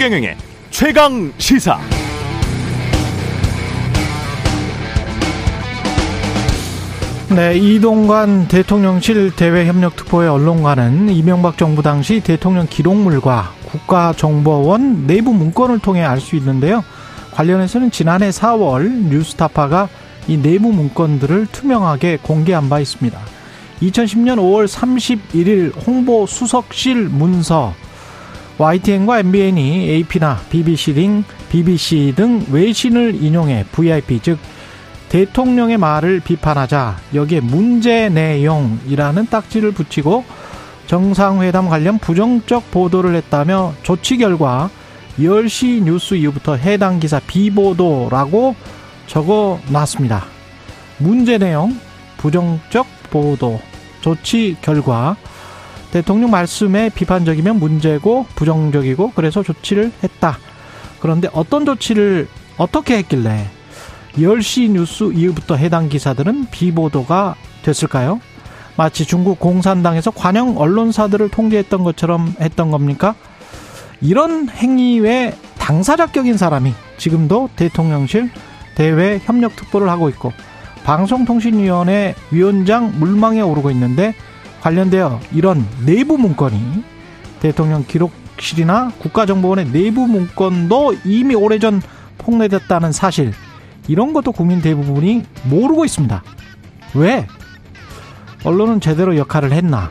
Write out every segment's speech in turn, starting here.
최경영의 최강 시사. 네, 이동관 대통령실 대외협력특보의 언론관은 이명박 정부 당시 대통령 기록물과 국가정보원 내부 문건을 통해 알 수 있는데요. 관련해서는 지난해 4월 뉴스타파가 이 내부 문건들을 투명하게 공개한 바 있습니다. 2010년 5월 31일 홍보 수석실 문서 YTN과 MBN이 AP나 BBC 등 BBC 등 외신을 인용해 VIP 즉 대통령의 말을 비판하자 여기에 문제 내용이라는 딱지를 붙이고 정상회담 관련 부정적 보도를 했다며 조치 결과 10시 뉴스 이후부터 해당 기사 비보도라고 적어 놨습니다. 문제 내용, 부정적 보도, 조치 결과 대통령 말씀에 비판적이면 문제고 부정적이고 그래서 조치를 했다. 그런데 어떤 조치를 어떻게 했길래 10시 뉴스 이후부터 해당 기사들은 비보도가 됐을까요? 마치 중국 공산당에서 관영 언론사들을 통제했던 것처럼 했던 겁니까? 이런 행위 외 당사자격인 사람이 지금도 대통령실 대외 협력 특보를 하고 있고 방송통신위원회 위원장 물망에 오르고 있는데 관련되어 이런 내부 문건이 대통령 기록실이나 국가정보원의 내부 문건도 이미 오래전 폭로됐다는 사실 이런 것도 국민 대부분이 모르고 있습니다. 왜? 언론은 제대로 역할을 했나?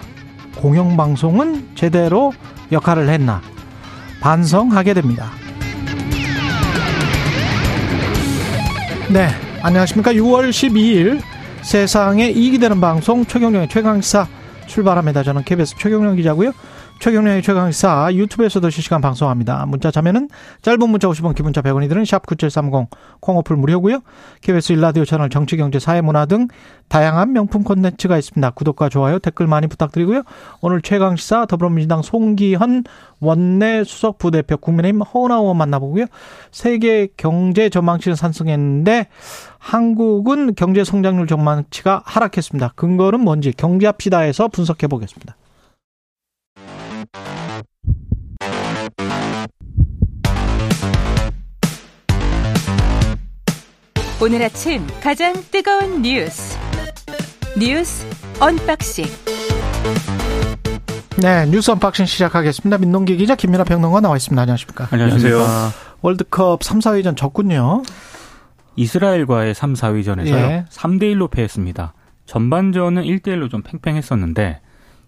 공영방송은 제대로 역할을 했나? 반성하게 됩니다. 네. 안녕하십니까. 6월 12일 세상에 이익이 되는 방송 최경령의 최강시사 출발합니다. 저는 KBS 최경령 기자고요. 최경련의 최강사 유튜브에서도 실시간 방송합니다. 문자 자면은 짧은 문자 50원 기본자 100원이 드는 샵 9730 콩오플 무료고요. KBS 일라디오 채널 정치 경제 사회문화 등 다양한 명품 콘텐츠가 있습니다. 구독과 좋아요 댓글 많이 부탁드리고요. 오늘 최강시사 더불어민주당 송기현 원내 수석 부대표 국민의힘 허은하 의원 만나보고요. 세계 경제 전망치는 상승했는데 한국은 경제 성장률 전망치가 하락했습니다. 근거는 뭔지 경제합시다에서 분석해 보겠습니다. 오늘 아침 가장 뜨거운 뉴스 뉴스 unboxing 네 뉴스 unboxing 시작하겠습니다. 민동기 기자 김민아 평론가 나와 있습니다. 안녕하십니까? 안녕하세요. 월드컵 3, 4위전 졌군요. 이스라엘과의 3, 4위전에서요. 예. 3대 1로 패했습니다. 전반전은 1대 1로 좀 팽팽했었는데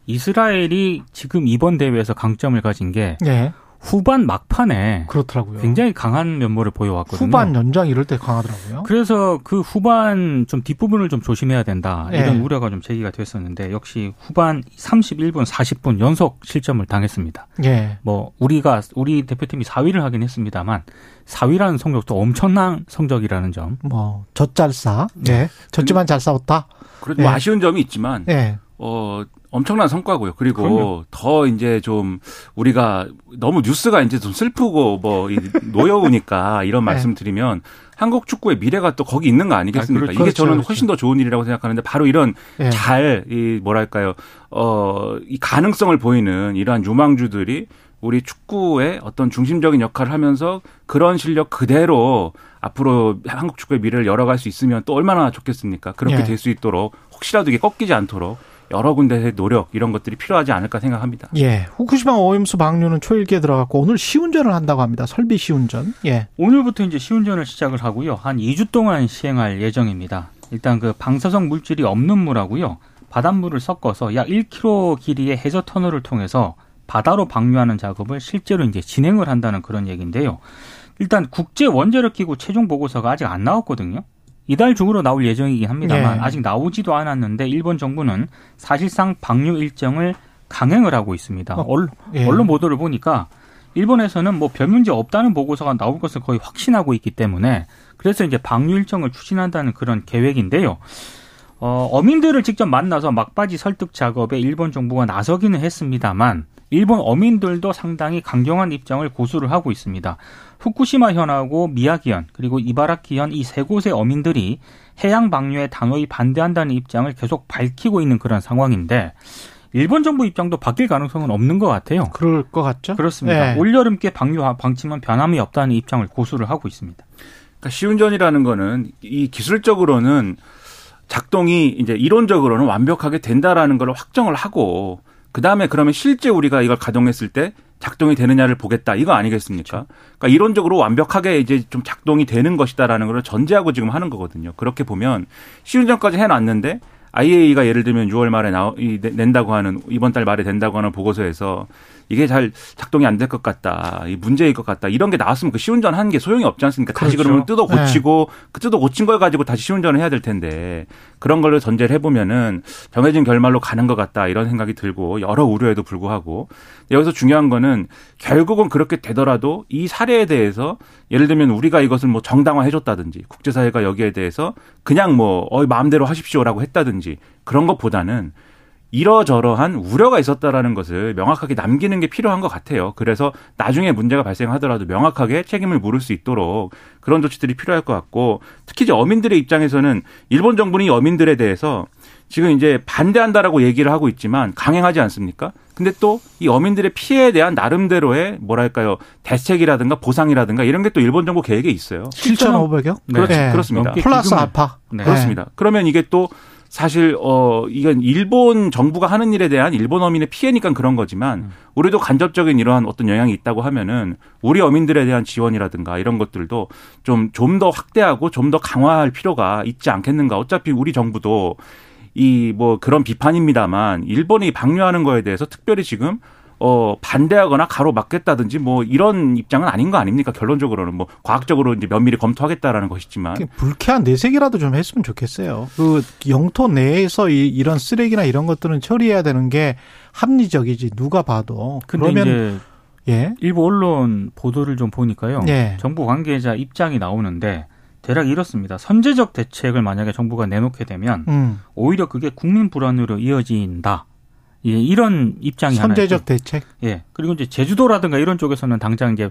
이스라엘이 지금 이번 대회에서 강점을 가진 게 예. 후반 막판에 그렇더라고요. 굉장히 강한 면모를 보여왔거든요. 후반 연장 이럴 때 강하더라고요. 그래서 그 후반 좀 뒷부분을 좀 조심해야 된다 이런 네. 우려가 좀 제기가 됐었는데 역시 후반 31분 40분 연속 실점을 당했습니다. 네. 뭐 우리가 우리 대표팀이 4위를 하긴 했습니다만 4위라는 성적도 엄청난 성적이라는 점. 뭐 젖잘 싸. 네. 졌지만 잘 싸웠다. 그래도 네. 뭐 아쉬운 점이 있지만 네. 어 엄청난 성과고요. 그리고 그럼요. 더 이제 좀 우리가 너무 뉴스가 이제 좀 슬프고 뭐 노여우니까 이런 네. 말씀 드리면 한국 축구의 미래가 또 거기 있는 거 아니겠습니까? 아, 그렇죠. 이게 저는 그렇죠. 훨씬 더 좋은 일이라고 생각하는데 바로 이런 네. 잘이 뭐랄까요? 어이 가능성을 보이는 이러한 유망주들이 우리 축구의 어떤 중심적인 역할을 하면서 그런 실력 그대로 앞으로 한국 축구의 미래를 열어갈 수 있으면 또 얼마나 좋겠습니까? 그렇게 네. 될수 있도록 혹시라도 이게 꺾이지 않도록 여러 군데의 노력 이런 것들이 필요하지 않을까 생각합니다. 예. 후쿠시마 오염수 방류는 초일기에 들어갔고 오늘 시운전을 한다고 합니다. 설비 시운전. 예. 오늘부터 이제 시운전을 시작을 하고요. 한 2주 동안 시행할 예정입니다. 일단 그 방사성 물질이 없는 물하고요. 바닷물을 섞어서 약 1km 길이의 해저 터널을 통해서 바다로 방류하는 작업을 실제로 이제 진행을 한다는 그런 얘기인데요. 일단 국제 원자력 기구 최종 보고서가 아직 안 나왔거든요. 이달 중으로 나올 예정이긴 합니다만 네. 아직 나오지도 않았는데 일본 정부는 사실상 방류 일정을 강행을 하고 있습니다. 어, 언론, 예. 언론 보도를 보니까 일본에서는 뭐 별 문제 없다는 보고서가 나올 것을 거의 확신하고 있기 때문에 그래서 이제 방류 일정을 추진한다는 그런 계획인데요. 어, 어민들을 직접 만나서 막바지 설득 작업에 일본 정부가 나서기는 했습니다만 일본 어민들도 상당히 강경한 입장을 고수를 하고 있습니다. 후쿠시마 현하고 미야기현 그리고 이바라키현 이 세 곳의 어민들이 해양 방류에 단호히 반대한다는 입장을 계속 밝히고 있는 그런 상황인데 일본 정부 입장도 바뀔 가능성은 없는 것 같아요. 그럴 것 같죠? 그렇습니다. 네. 올여름께 방류 방침은 변함이 없다는 입장을 고수를 하고 있습니다. 그러니까 시운전이라는 거는 이 기술적으로는 작동이 이제 이론적으로는 완벽하게 된다라는 걸 확정을 하고 그 다음에 그러면 실제 우리가 이걸 가동했을 때 작동이 되느냐를 보겠다 이거 아니겠습니까? 그러니까 이론적으로 완벽하게 이제 좀 작동이 되는 것이다라는 걸 전제하고 지금 하는 거거든요. 그렇게 보면 시운전까지 해놨는데 IAEA가 예를 들면 6월 말에 나, 낸다고 하는 이번 달 말에 된다고 하는 보고서에서 이게 잘 작동이 안 될 것 같다. 이 문제일 것 같다. 이런 게 나왔으면 그 시운전 하는 게 소용이 없지 않습니까? 그렇죠. 다시 그러면 뜯어 고치고 네. 그 뜯어 고친 걸 가지고 다시 시운전을 해야 될 텐데 그런 걸로 전제를 해보면은 정해진 결말로 가는 것 같다. 이런 생각이 들고 여러 우려에도 불구하고 여기서 중요한 거는 결국은 그렇게 되더라도 이 사례에 대해서 예를 들면 우리가 이것을 뭐 정당화해줬다든지 국제사회가 여기에 대해서 그냥 뭐 어, 마음대로 하십시오라고 했다든지 그런 것보다는 이러저러한 우려가 있었다라는 것을 명확하게 남기는 게 필요한 것 같아요. 그래서 나중에 문제가 발생하더라도 명확하게 책임을 물을 수 있도록 그런 조치들이 필요할 것 같고 특히 이제 어민들의 입장에서는 일본 정부는 이 어민들에 대해서 지금 이제 반대한다라고 얘기를 하고 있지만 강행하지 않습니까? 근데 또 이 어민들의 피해에 대한 나름대로의 뭐랄까요 대책이라든가 보상이라든가 이런 게 또 일본 정부 계획에 있어요. 7,500여? 네. 그렇죠. 네. 그렇습니다. 플러스 아파. 네. 그렇습니다. 그러면 이게 또 사실 어 이건 일본 정부가 하는 일에 대한 일본 어민의 피해니까 그런 거지만 음. 우리도 간접적인 이러한 어떤 영향이 있다고 하면은 우리 어민들에 대한 지원이라든가 이런 것들도 좀 좀 더 확대하고 좀 더 강화할 필요가 있지 않겠는가. 어차피 우리 정부도 이 뭐 그런 비판입니다만 일본이 방류하는 거에 대해서 특별히 지금 어, 반대하거나 가로막겠다든지 뭐 이런 입장은 아닌 거 아닙니까? 결론적으로는 뭐 과학적으로 이제 면밀히 검토하겠다라는 것이지만. 불쾌한 내색이라도 좀 했으면 좋겠어요. 그 영토 내에서 이, 이런 쓰레기나 이런 것들은 처리해야 되는 게 합리적이지 누가 봐도. 그러면 예. 일부 언론 보도를 좀 보니까요. 예. 정부 관계자 입장이 나오는데 대략 이렇습니다. 선제적 대책을 만약에 정부가 내놓게 되면 음. 오히려 그게 국민 불안으로 이어진다. 예, 이런 입장이 선제적 대책. 예. 그리고 이제 제주도라든가 이런 쪽에서는 당장 이제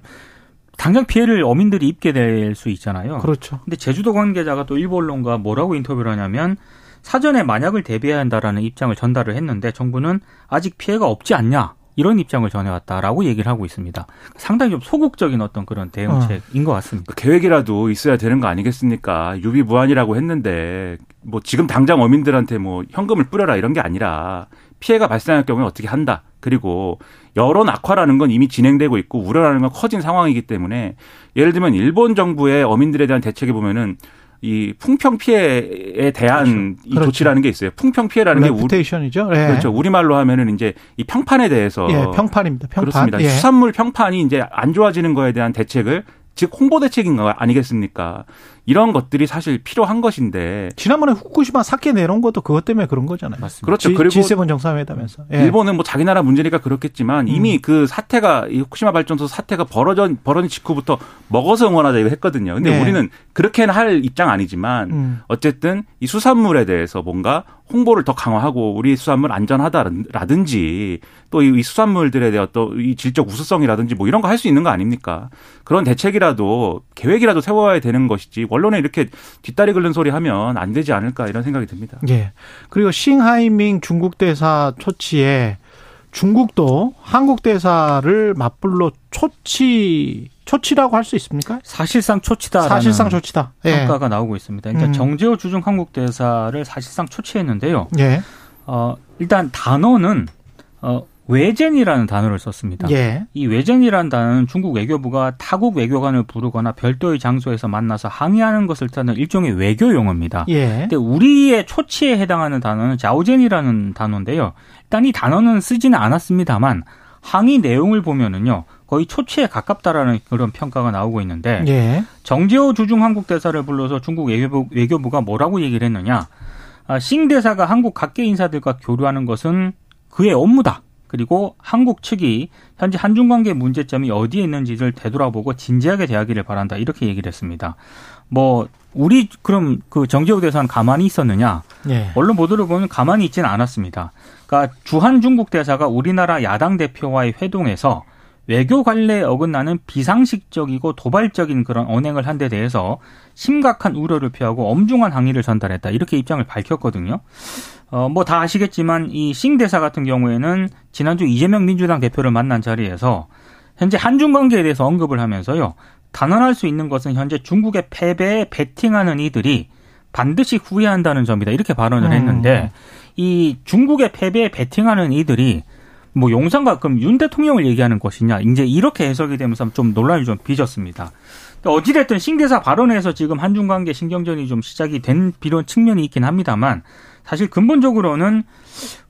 당장 피해를 어민들이 입게 될 수 있잖아요. 그렇죠. 근데 제주도 관계자가 또 일부 언론과 뭐라고 인터뷰를 하냐면 사전에 만약을 대비해야 한다라는 입장을 전달을 했는데 정부는 아직 피해가 없지 않냐. 이런 입장을 전해왔다라고 얘기를 하고 있습니다. 상당히 좀 소극적인 어떤 그런 대응책인 어. 것 같습니다. 그 계획이라도 있어야 되는 거 아니겠습니까? 유비무환이라고 했는데 뭐 지금 당장 어민들한테 뭐 현금을 뿌려라 이런 게 아니라 피해가 발생할 경우에 어떻게 한다. 그리고 여론 악화라는 건 이미 진행되고 있고 우려라는 건 커진 상황이기 때문에 예를 들면 일본 정부의 어민들에 대한 대책에 보면은 이 풍평 피해에 대한 그렇죠. 이 그렇죠. 조치라는 게 있어요. 풍평 피해라는 게 레푸테이션이죠. 네. 그렇죠. 우리말로 하면은 이제 이 평판에 대해서 예, 평판입니다. 평판. 그렇습니다. 예. 수산물 평판이 이제 안 좋아지는 거에 대한 대책을 즉 홍보 대책인 거 아니겠습니까? 이런 것들이 사실 필요한 것인데 지난번에 후쿠시마 사케 내놓은 것도 그것 때문에 그런 거잖아요. 맞습니다. 그렇죠. 그리고 G7 정상회담에서 예. 일본은 뭐 자기 나라 문제니까 그렇겠지만 이미 음. 그 사태가 이 후쿠시마 발전소 사태가 벌어져 벌어진 직후부터 먹어서 응원하자 이거 했거든요. 근데 네. 우리는 그렇게는 할 입장 아니지만 음. 어쨌든 이 수산물에 대해서 뭔가 홍보를 더 강화하고 우리 수산물 안전하다라든지 또 이 수산물들에 대한 또 이 질적 우수성이라든지 뭐 이런 거 할 수 있는 거 아닙니까? 그런 대책이라도 계획이라도 세워야 되는 것이지 언론에 이렇게 뒷다리 긁는 소리 하면 안 되지 않을까 이런 생각이 듭니다. 예. 그리고 싱하이밍 중국 대사 초치에 중국도 한국 대사를 맞불로 초치 초치라고 할 수 있습니까? 사실상 초치다. 사실상 초치다. 예. 평가가 나오고 있습니다. 그러니까 음. 정재호 주중 한국 대사를 사실상 초치했는데요. 예. 어, 일단 단어는 어, 외젠이라는 단어를 썼습니다. 예. 이 외젠이라는 단어는 중국 외교부가 타국 외교관을 부르거나 별도의 장소에서 만나서 항의하는 것을 뜻하는 일종의 외교 용어입니다. 예. 근데 우리의 초치에 해당하는 단어는 자오젠이라는 단어인데요. 일단 이 단어는 쓰지는 않았습니다만 항의 내용을 보면은요. 거의 초치에 가깝다라는 그런 평가가 나오고 있는데 예. 정재호 주중 한국 대사를 불러서 중국 외교부, 외교부가 뭐라고 얘기를 했느냐? 아, 싱 대사가 한국 각계 인사들과 교류하는 것은 그의 업무다. 그리고 한국 측이 현재 한중 관계 문제점이 어디에 있는지를 되돌아보고 진지하게 대하기를 바란다. 이렇게 얘기를 했습니다. 뭐 우리 그럼 그 정재호 대사는 가만히 있었느냐? 예. 언론 보도를 보면 가만히 있지는 않았습니다. 그러니까 주한 중국 대사가 우리나라 야당 대표와의 회동에서 외교 관례에 어긋나는 비상식적이고 도발적인 그런 언행을 한 데 대해서 심각한 우려를 표하고 엄중한 항의를 전달했다. 이렇게 입장을 밝혔거든요. 어, 뭐 다 아시겠지만 이 싱 대사 같은 경우에는 지난주 이재명 민주당 대표를 만난 자리에서 현재 한중 관계에 대해서 언급을 하면서요. 단언할 수 있는 것은 현재 중국의 패배에 베팅하는 이들이 반드시 후회한다는 점이다. 이렇게 발언을 음. 했는데 이 중국의 패배에 베팅하는 이들이 뭐 용산과 그럼 윤 대통령을 얘기하는 것이냐 이제 이렇게 해석이 되면서 좀 논란이 좀 빚었습니다. 어찌됐든 신대사 발언에서 지금 한중 관계 신경전이 좀 시작이 된 비론 측면이 있긴 합니다만 사실 근본적으로는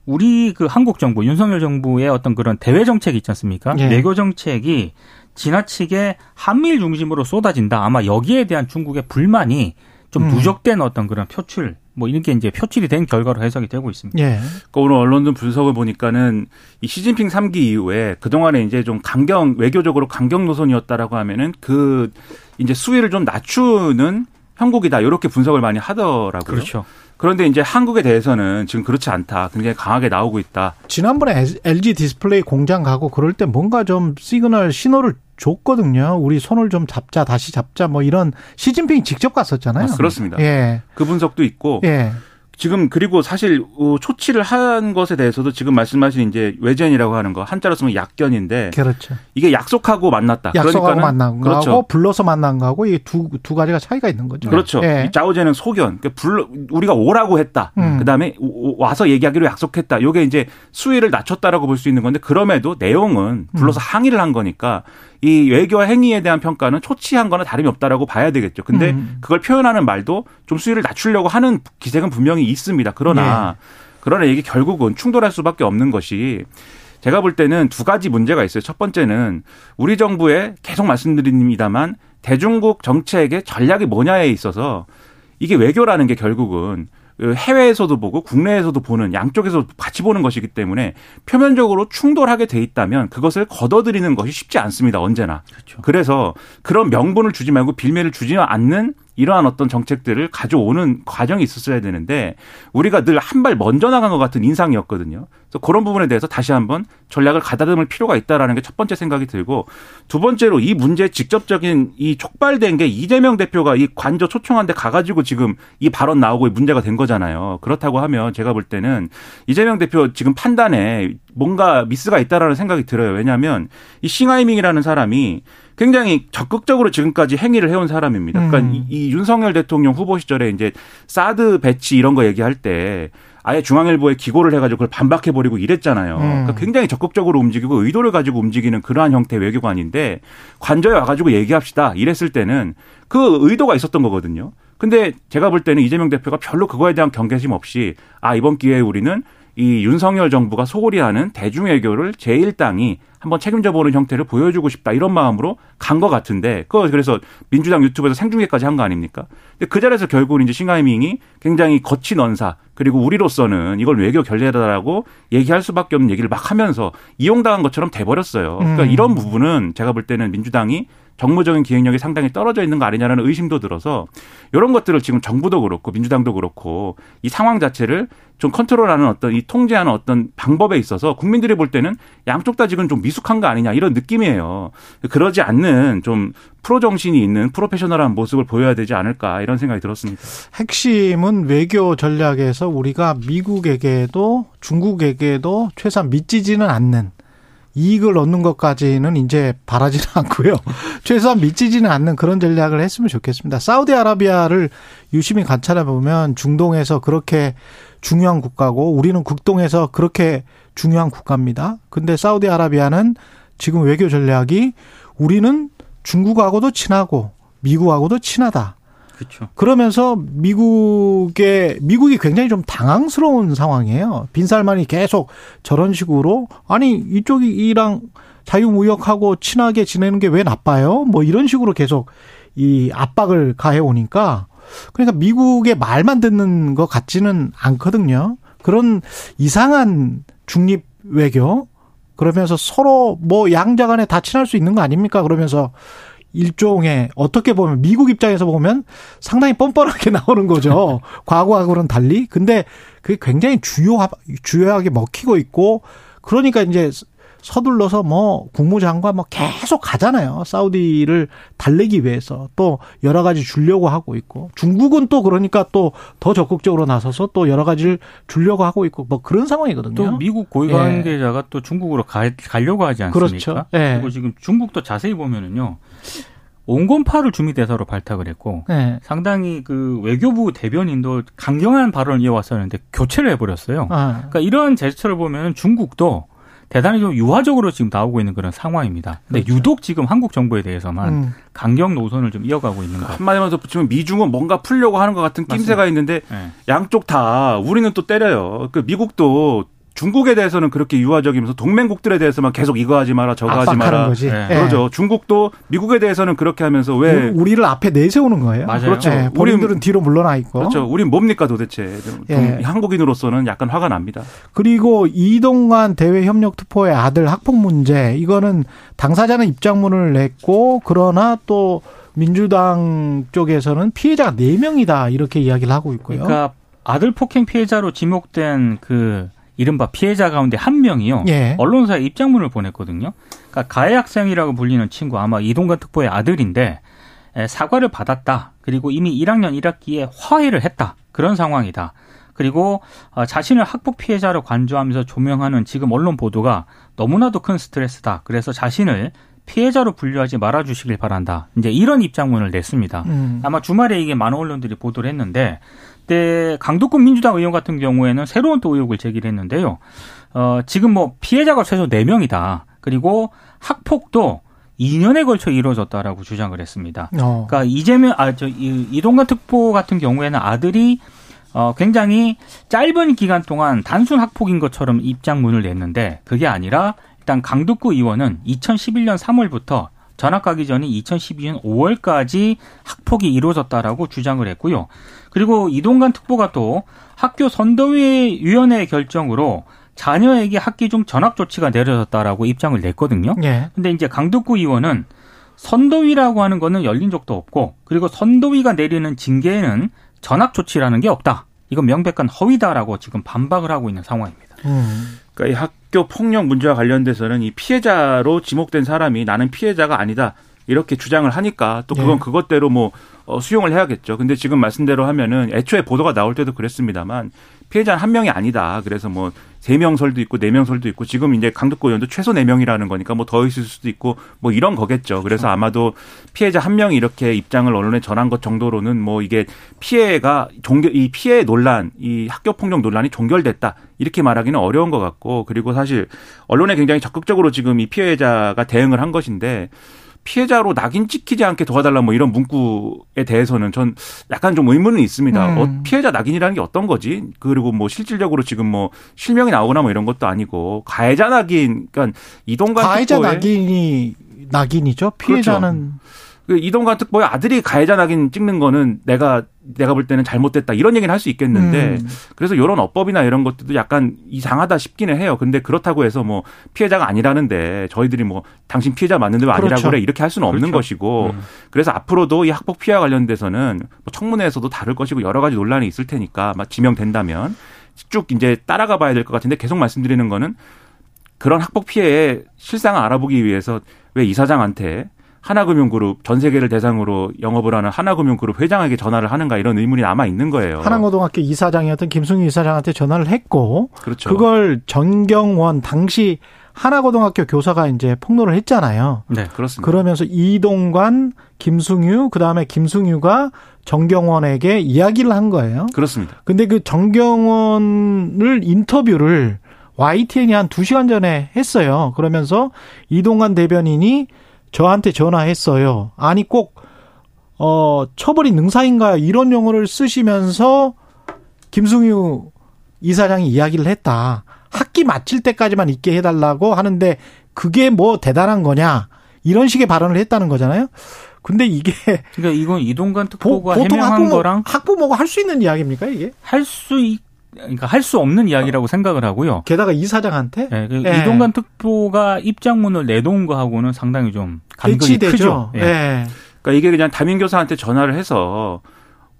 우리 그 한국 정부 윤석열 정부의 어떤 그런 대외 정책이 있지 않습니까? 예. 외교 정책이 지나치게 한미일 중심으로 쏟아진다. 아마 여기에 대한 중국의 불만이 좀 음. 누적된 어떤 그런 표출 뭐 이렇게 이제 표출이 된 결과로 해석이 되고 있습니다. 예. 그러니까 오늘 언론들 분석을 보니까는 이 시진핑 3기 이후에 그동안에 이제 좀 강경 외교적으로 강경 노선이었다라고 하면은 그 이제 수위를 좀 낮추는 형국이다 이렇게 분석을 많이 하더라고요. 그렇죠. 그런데 이제 한국에 대해서는 지금 그렇지 않다. 굉장히 강하게 나오고 있다. 지난번에 LG 디스플레이 공장 가고 그럴 때 뭔가 좀 시그널 신호를 줬거든요. 우리 손을 좀 잡자, 다시 잡자, 뭐 이런 시진핑이 직접 갔었잖아요. 아, 그렇습니다. 예. 그 분석도 있고. 예. 지금 그리고 사실 어, 초치를 한 것에 대해서도 지금 말씀하신 이제 约见이라고 하는 거 한자로 쓰면 약견인데 그렇죠. 이게 약속하고 만났다. 약속하고 만난 거하고 그렇죠. 불러서 만난 거하고 이게 두두 가지가 차이가 있는 거죠. 그렇죠. 예. 짜오제는 소견. 그러니까 불러 우리가 오라고 했다. 음. 그다음에 와서 얘기하기로 약속했다. 요게 이제 수위를 낮췄다라고 볼 수 있는 건데 그럼에도 내용은 불러서 음. 항의를 한 거니까 이 외교 행위에 대한 평가는 초치한 거나 다름이 없다라고 봐야 되겠죠. 근데 음. 그걸 표현하는 말도 좀 수위를 낮추려고 하는 기색은 분명히 있습니다. 그러나 예. 그러나 이게 결국은 충돌할 수밖에 없는 것이 제가 볼 때는 두 가지 문제가 있어요. 첫 번째는 우리 정부에 계속 말씀드립니다만 대중국 정책의 전략이 뭐냐에 있어서 이게 외교라는 게 결국은 그 해외에서도 보고 국내에서도 보는 양쪽에서 같이 보는 것이기 때문에 표면적으로 충돌하게 돼 있다면 그것을 걷어들이는 것이 쉽지 않습니다. 언제나. 그렇죠. 그래서 그런 명분을 주지 말고 빌미를 주지 않는 이러한 어떤 정책들을 가져오는 과정이 있었어야 되는데 우리가 늘 한 발 먼저 나간 것 같은 인상이었거든요. 그래서 그런 부분에 대해서 다시 한번 전략을 가다듬을 필요가 있다라는 게 첫 번째 생각이 들고 두 번째로 이 문제 직접적인 이 촉발된 게 이재명 대표가 이 관저 초청한데 가가지고 지금 이 발언 나오고 문제가 된 거잖아요. 그렇다고 하면 제가 볼 때는 이재명 대표 지금 판단에 뭔가 미스가 있다라는 생각이 들어요. 왜냐하면 이 싱하이밍이라는 사람이 굉장히 적극적으로 지금까지 행위를 해온 사람입니다. 그러니까 음. 이, 이 윤석열 대통령 후보 시절에 이제 사드 배치 이런 거 얘기할 때 아예 중앙일보에 기고를 해가지고 그걸 반박해버리고 이랬잖아요. 음. 그러니까 굉장히 적극적으로 움직이고 의도를 가지고 움직이는 그러한 형태의 외교관인데 관저에 와가지고 얘기합시다 이랬을 때는 그 의도가 있었던 거거든요. 근데 제가 볼 때는 이재명 대표가 별로 그거에 대한 경계심 없이 아 이번 기회에 우리는 이 윤석열 정부가 소홀히 하는 대중외교를 제1당이 한번 책임져 보는 형태를 보여주고 싶다 이런 마음으로 간 것 같은데 그거 그래서 민주당 유튜브에서 생중계까지 한 거 아닙니까? 근데 그 자리에서 결국은 이제 싱하이밍이 굉장히 거친 언사 그리고 우리로서는 이걸 외교 결례다라고 얘기할 수밖에 없는 얘기를 막 하면서 이용당한 것처럼 돼버렸어요. 그러니까 음. 이런 부분은 제가 볼 때는 민주당이 정무적인 기획력이 상당히 떨어져 있는 거 아니냐라는 의심도 들어서 이런 것들을 지금 정부도 그렇고 민주당도 그렇고 이 상황 자체를 좀 컨트롤하는 어떤 이 통제하는 어떤 방법에 있어서 국민들이 볼 때는 양쪽 다 지금 좀 미숙한 거 아니냐 이런 느낌이에요. 그러지 않는 좀 프로 정신이 있는 프로페셔널한 모습을 보여야 되지 않을까 이런 생각이 들었습니다. 핵심은 외교 전략에서 우리가 미국에게도 중국에게도 최소한 미치지는 않는 이익을 얻는 것까지는 이제 바라지는 않고요. 최소한 미치지는 않는 그런 전략을 했으면 좋겠습니다. 사우디아라비아를 유심히 관찰해 보면 중동에서 그렇게 중요한 국가고 우리는 국동에서 그렇게 중요한 국가입니다. 근데 사우디아라비아는 지금 외교 전략이 우리는 중국하고도 친하고 미국하고도 친하다. 그렇죠. 그러면서 미국의 미국이 굉장히 좀 당황스러운 상황이에요. 빈살만이 계속 저런 식으로 아니 이쪽이 이랑 자유무역하고 친하게 지내는 게 왜 나빠요? 뭐 이런 식으로 계속 이 압박을 가해 오니까 그러니까 미국의 말만 듣는 것 같지는 않거든요. 그런 이상한 중립 외교 그러면서 서로 뭐 양자 간에 다 친할 수 있는 거 아닙니까? 그러면서 일종의 어떻게 보면 미국 입장에서 보면 상당히 뻔뻔하게 나오는 거죠. 과거하고는 달리. 근데 그게 굉장히 주요 주요하게 먹히고 있고 그러니까 이제 서둘러서 뭐 국무장관 뭐 계속 가잖아요. 사우디를 달래기 위해서 또 여러 가지 주려고 하고 있고 중국은 또 그러니까 또 더 적극적으로 나서서 또 여러 가지를 주려고 하고 있고 뭐 그런 상황이거든요. 또 미국 고위 관계자가 예. 또 중국으로 가, 가려고 하지 않습니까? 그렇죠. 예. 그리고 지금 중국도 자세히 보면은요. 온건파를 주미대사로 발탁을 했고 네. 상당히 그 외교부 대변인도 강경한 발언을 이어왔었는데 교체를 해버렸어요. 아. 그러니까 이런 제스처를 보면 중국도 대단히 좀 유화적으로 지금 나오고 있는 그런 상황입니다. 근데 그렇죠. 유독 지금 한국 정부에 대해서만 음. 강경 노선을 좀 이어가고 있는 것 같아요. 한마디만 더 붙이면 미중은 뭔가 풀려고 하는 것 같은 낌새가 있는데 네. 양쪽 다 우리는 또 때려요. 그 미국도 중국에 대해서는 그렇게 유화적이면서 동맹국들에 대해서만 계속 이거 하지 마라 저거 하지 마라. 거지. 네. 그러죠. 중국도 미국에 대해서는 그렇게 하면서 왜 우리를 앞에 내세우는 거예요? 맞아요. 그렇죠. 네. 본인들은 뒤로 물러나 있고. 그렇죠. 우린 뭡니까 도대체? 네. 한국인으로서는 약간 화가 납니다. 그리고 이동관 대외 협력 특보의 아들 학폭 문제 이거는 당사자는 입장문을 냈고 그러나 또 민주당 쪽에서는 피해자가 4명이다 이렇게 이야기를 하고 있고요. 그러니까 아들 폭행 피해자로 지목된 그 이른바 피해자 가운데 한 명이요. 예. 언론사에 입장문을 보냈거든요. 그러니까 가해 학생이라고 불리는 친구 아마 이동관 특보의 아들인데 사과를 받았다. 그리고 이미 1학년 1학기에 화해를 했다. 그런 상황이다. 그리고 어, 자신을 학폭 피해자로 간주하면서 조명하는 지금 언론 보도가 너무나도 큰 스트레스다. 그래서 자신을 피해자로 분류하지 말아주시길 바란다. 이제 이런 입장문을 냈습니다. 음. 아마 주말에 이게 많은 언론들이 보도를 했는데 때 강덕군 민주당 의원 같은 경우에는 새로운 또 의혹을 제기를 했는데요. 어, 지금 뭐 피해자가 최소 4명이다. 그리고 학폭도 2년에 걸쳐 이루어졌다라고 주장을 했습니다. 어. 그러니까 이재명 아저 이동관 특보 같은 경우에는 아들이 어 굉장히 짧은 기간 동안 단순 학폭인 것처럼 입장문을 냈는데 그게 아니라 일단 강덕구 의원은 2011년 3월부터 전학 가기 전인 2012년 5월까지 학폭이 이루어졌다라고 주장을 했고요. 그리고 이동관 특보가 또 학교 선도위 위원회 결정으로 자녀에게 학기 중 전학 조치가 내려졌다라고 입장을 냈거든요. 예. 근데 이제 강덕구 의원은 선도위라고 하는 거는 열린 적도 없고 그리고 선도위가 내리는 징계에는 전학 조치라는 게 없다. 이건 명백한 허위다라고 지금 반박을 하고 있는 상황입니다. 음. 그러니까 이 학 교 폭력 문제와 관련돼서는 이 피해자로 지목된 사람이 나는 피해자가 아니다. 이렇게 주장을 하니까 또 그건 네. 그것대로 뭐 어, 수용을 해야겠죠. 근데 지금 말씀대로 하면은 애초에 보도가 나올 때도 그랬습니다만 피해자는 한 명이 아니다. 그래서 뭐 세명 설도 있고 네 명 설도 있고 지금 이제 강덕고 의원도 최소 네 명이라는 거니까 뭐 더 있을 수도 있고 뭐 이런 거겠죠. 그래서 아마도 피해자 한 명이 이렇게 입장을 언론에 전한 것 정도로는 뭐 이게 피해가 종결 이 피해 논란, 이 학교 폭력 논란이 종결됐다. 이렇게 말하기는 어려운 것 같고 그리고 사실 언론에 굉장히 적극적으로 지금 이 피해자가 대응을 한 것인데 피해자로 낙인 찍히지 않게 도와달라 뭐 이런 문구에 대해서는 전 약간 좀 의문은 있습니다. 음. 어, 피해자 낙인이라는 게 어떤 거지? 그리고 뭐 실질적으로 지금 뭐 실명이 나오거나 뭐 이런 것도 아니고 가해자 낙인, 그러니까 이동관 가해자 낙인이 낙인이죠. 피해자는 그렇죠. 그 이동관 특보의 아들이 가해자 낙인 찍는 거는 내가 내가 볼 때는 잘못됐다 이런 얘기는 할 수 있겠는데 음. 그래서 이런 어법이나 이런 것들도 약간 이상하다 싶기는 해요. 근데 그렇다고 해서 뭐 피해자가 아니라는데 저희들이 뭐 당신 피해자 맞는데 왜 아니라고 그렇죠. 그래 이렇게 할 수는 없는 그렇죠. 것이고 음. 그래서 앞으로도 이 학폭 피해와 관련돼서는 뭐 청문회에서도 다룰 것이고 여러 가지 논란이 있을 테니까 지명된다면 쭉 이제 따라가 봐야 될 것 같은데 계속 말씀드리는 거는 그런 학폭 피해의 실상을 알아보기 위해서 왜 이사장한테 하나금융그룹 전 세계를 대상으로 영업을 하는 하나금융그룹 회장에게 전화를 하는가 이런 의문이 남아 있는 거예요. 하나고등학교 이사장이었던 김승희 이사장한테 전화를 했고 그렇죠. 그걸 정경원 당시 하나고등학교 교사가 이제 폭로를 했잖아요. 네, 그렇습니다. 그러면서 이동관, 김승유, 그 다음에 김승유가 정경원에게 이야기를 한 거예요. 그렇습니다. 근데 그 정경원을 인터뷰를 YTN이 한 두시간 전에 했어요. 그러면서 이동관 대변인이 저한테 전화했어요. 아니 꼭 어, 처벌이 능사인가요? 이런 용어를 쓰시면서 김승유 이사장이 이야기를 했다. 학기 마칠 때까지만 있게 해달라고 하는데 그게 뭐 대단한 거냐? 이런 식의 발언을 했다는 거잖아요. 근데 이게 그러니까 이건 이동관 특보가 해명한 학부모, 거랑 학부모가 할 수 있는 이야기입니까 이게? 할 수 그러니까 할 수 없는 이야기라고 생각을 하고요. 게다가 이 사장한테 네, 그 네. 이동관 특보가 입장문을 내놓은 거하고는 상당히 좀 간극이 크죠. 예. 네. 그러니까 이게 그냥 담임 교사한테 전화를 해서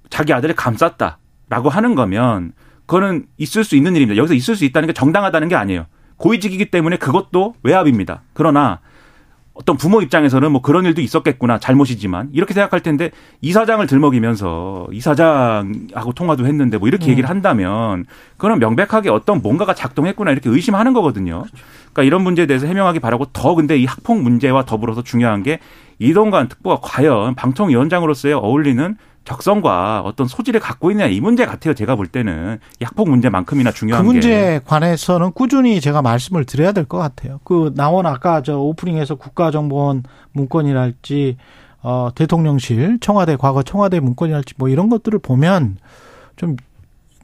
자기 아들을 감쌌다라고 하는 거면 그거는 있을 수 있는 일입니다. 여기서 있을 수 있다는 게 정당하다는 게 아니에요. 고위직이기 때문에 그것도 외압입니다. 그러나 어떤 부모 입장에서는 뭐 그런 일도 있었겠구나 잘못이지만 이렇게 생각할 텐데 이사장을 들먹이면서 이사장하고 통화도 했는데 뭐 이렇게 음. 얘기를 한다면 그거는 명백하게 어떤 뭔가가 작동했구나 이렇게 의심하는 거거든요. 그러니까 이런 문제에 대해서 해명하기 바라고 더 근데 이 학폭 문제와 더불어서 중요한 게 이동관 특보가 과연 방통위원장으로서의 어울리는 적성과 어떤 소질을 갖고 있느냐 이 문제 같아요. 제가 볼 때는 이 학폭 문제만큼이나 중요한 그 문제에 게. 관해서는 꾸준히 제가 말씀을 드려야 될 것 같아요. 그 나온 아까 저 오프닝에서 국가정보원 문건이랄지 어 대통령실 청와대 과거 청와대 문건이랄지 뭐 이런 것들을 보면 좀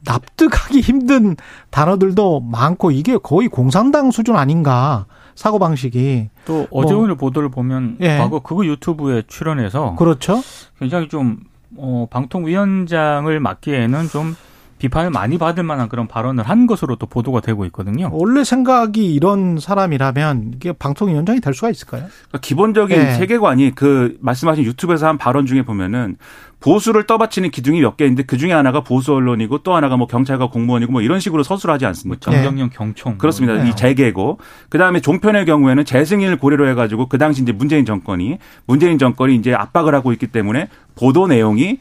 납득하기 힘든 단어들도 많고 이게 거의 공산당 수준 아닌가 사고 방식이 또 어제 뭐. 오늘 보도를 보면 예. 과거 그거 유튜브에 출연해서 그렇죠 굉장히 좀 어, 방통위원장을 맡기에는 좀 비판을 많이 받을 만한 그런 발언을 한 것으로 또 보도가 되고 있거든요. 원래 생각이 이런 사람이라면 이게 방통위원장이 될 수가 있을까요? 그러니까 기본적인 네. 세계관이 그 말씀하신 유튜브에서 한 발언 중에 보면은 보수를 떠받치는 기둥이 몇개 있는데 그 중에 하나가 보수 언론이고 또 하나가 뭐 경찰과 공무원이고 뭐 이런 식으로 서술하지 않습니까? 뭐 정경련 경총 그렇습니다. 네. 이 재계고 그 다음에 종편의 경우에는 재승인을 고려로 해가지고 그 당시 이제 문재인 정권이 문재인 정권이 이제 압박을 하고 있기 때문에 보도 내용이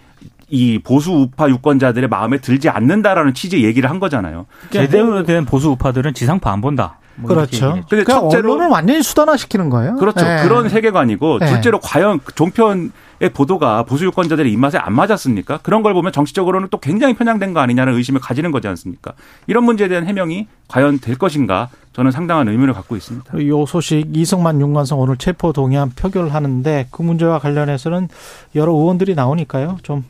이 보수 우파 유권자들의 마음에 들지 않는다라는 취지의 얘기를 한 거잖아요. 제대로 된 보수 우파들은 지상파 안 본다. 뭐 그렇죠. 근데 그러니까 첫째로 언론을 완전히 수단화시키는 거예요. 그렇죠. 네. 그런 세계관이고 네. 둘째로 과연 종편의 보도가 보수 유권자들의 입맛에 안 맞았습니까? 그런 걸 보면 정치적으로는 또 굉장히 편향된 거 아니냐는 의심을 가지는 거지 않습니까? 이런 문제에 대한 해명이 과연 될 것인가 저는 상당한 의문을 갖고 있습니다. 이 소식 이승만 윤관성 오늘 체포 동의안 표결하는데 그 문제와 관련해서는 여러 의원들이 나오니까요. 좀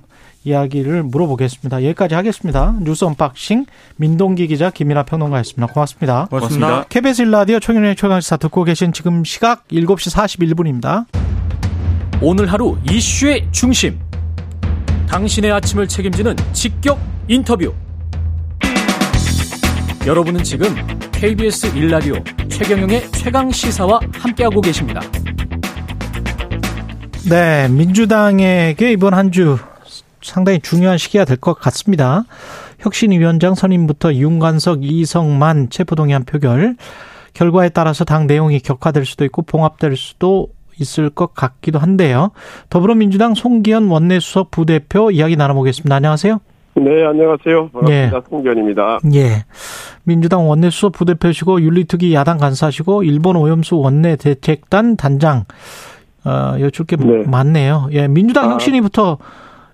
이야기를 물어보겠습니다. 여기까지 하겠습니다. 뉴스 unboxing 민동기 기자 김민아 평론가였습니다. 고맙습니다. 고맙습니다. KBS 일라디오 최경영의 최강시사 듣고 계신 지금 시각 7시 41분입니다. 오늘 하루 이슈의 중심. 당신의 아침을 책임지는 직격 인터뷰. 여러분은 지금 KBS 일라디오 최경영의 최강 시사와 함께하고 계십니다. 네, 민주당에게 이번 한 주 상당히 중요한 시기가 될 것 같습니다. 혁신위원장 선임부터 윤관석, 이성만 체포동의안 표결 결과에 따라서 당 내용이 격화될 수도 있고 봉합될 수도 있을 것 같기도 한데요. 더불어민주당 송기현 원내수석 부대표 이야기 나눠보겠습니다. 안녕하세요. 네, 안녕하세요. 반갑습니다. 예. 송기현입니다. 예. 민주당 원내수석 부대표시고 윤리특위 야당 간사시고 일본 오염수 원내 대책단 단장 어, 여쭐 게 네. 많네요. 예, 민주당 아. 혁신위부터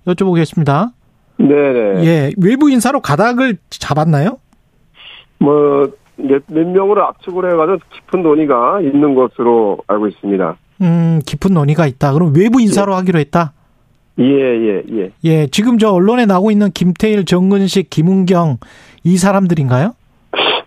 여쭤보겠습니다. 네네. 예, 외부 인사로 가닥을 잡았나요? 뭐, 몇, 몇 명으로 압축을 해가지고 깊은 논의가 있는 것으로 알고 있습니다. 음, 깊은 논의가 있다. 그럼 외부 인사로 예. 하기로 했다? 예, 예, 예. 예, 지금 저 언론에 나오고 있는 김태일, 정근식, 김은경 이 사람들인가요?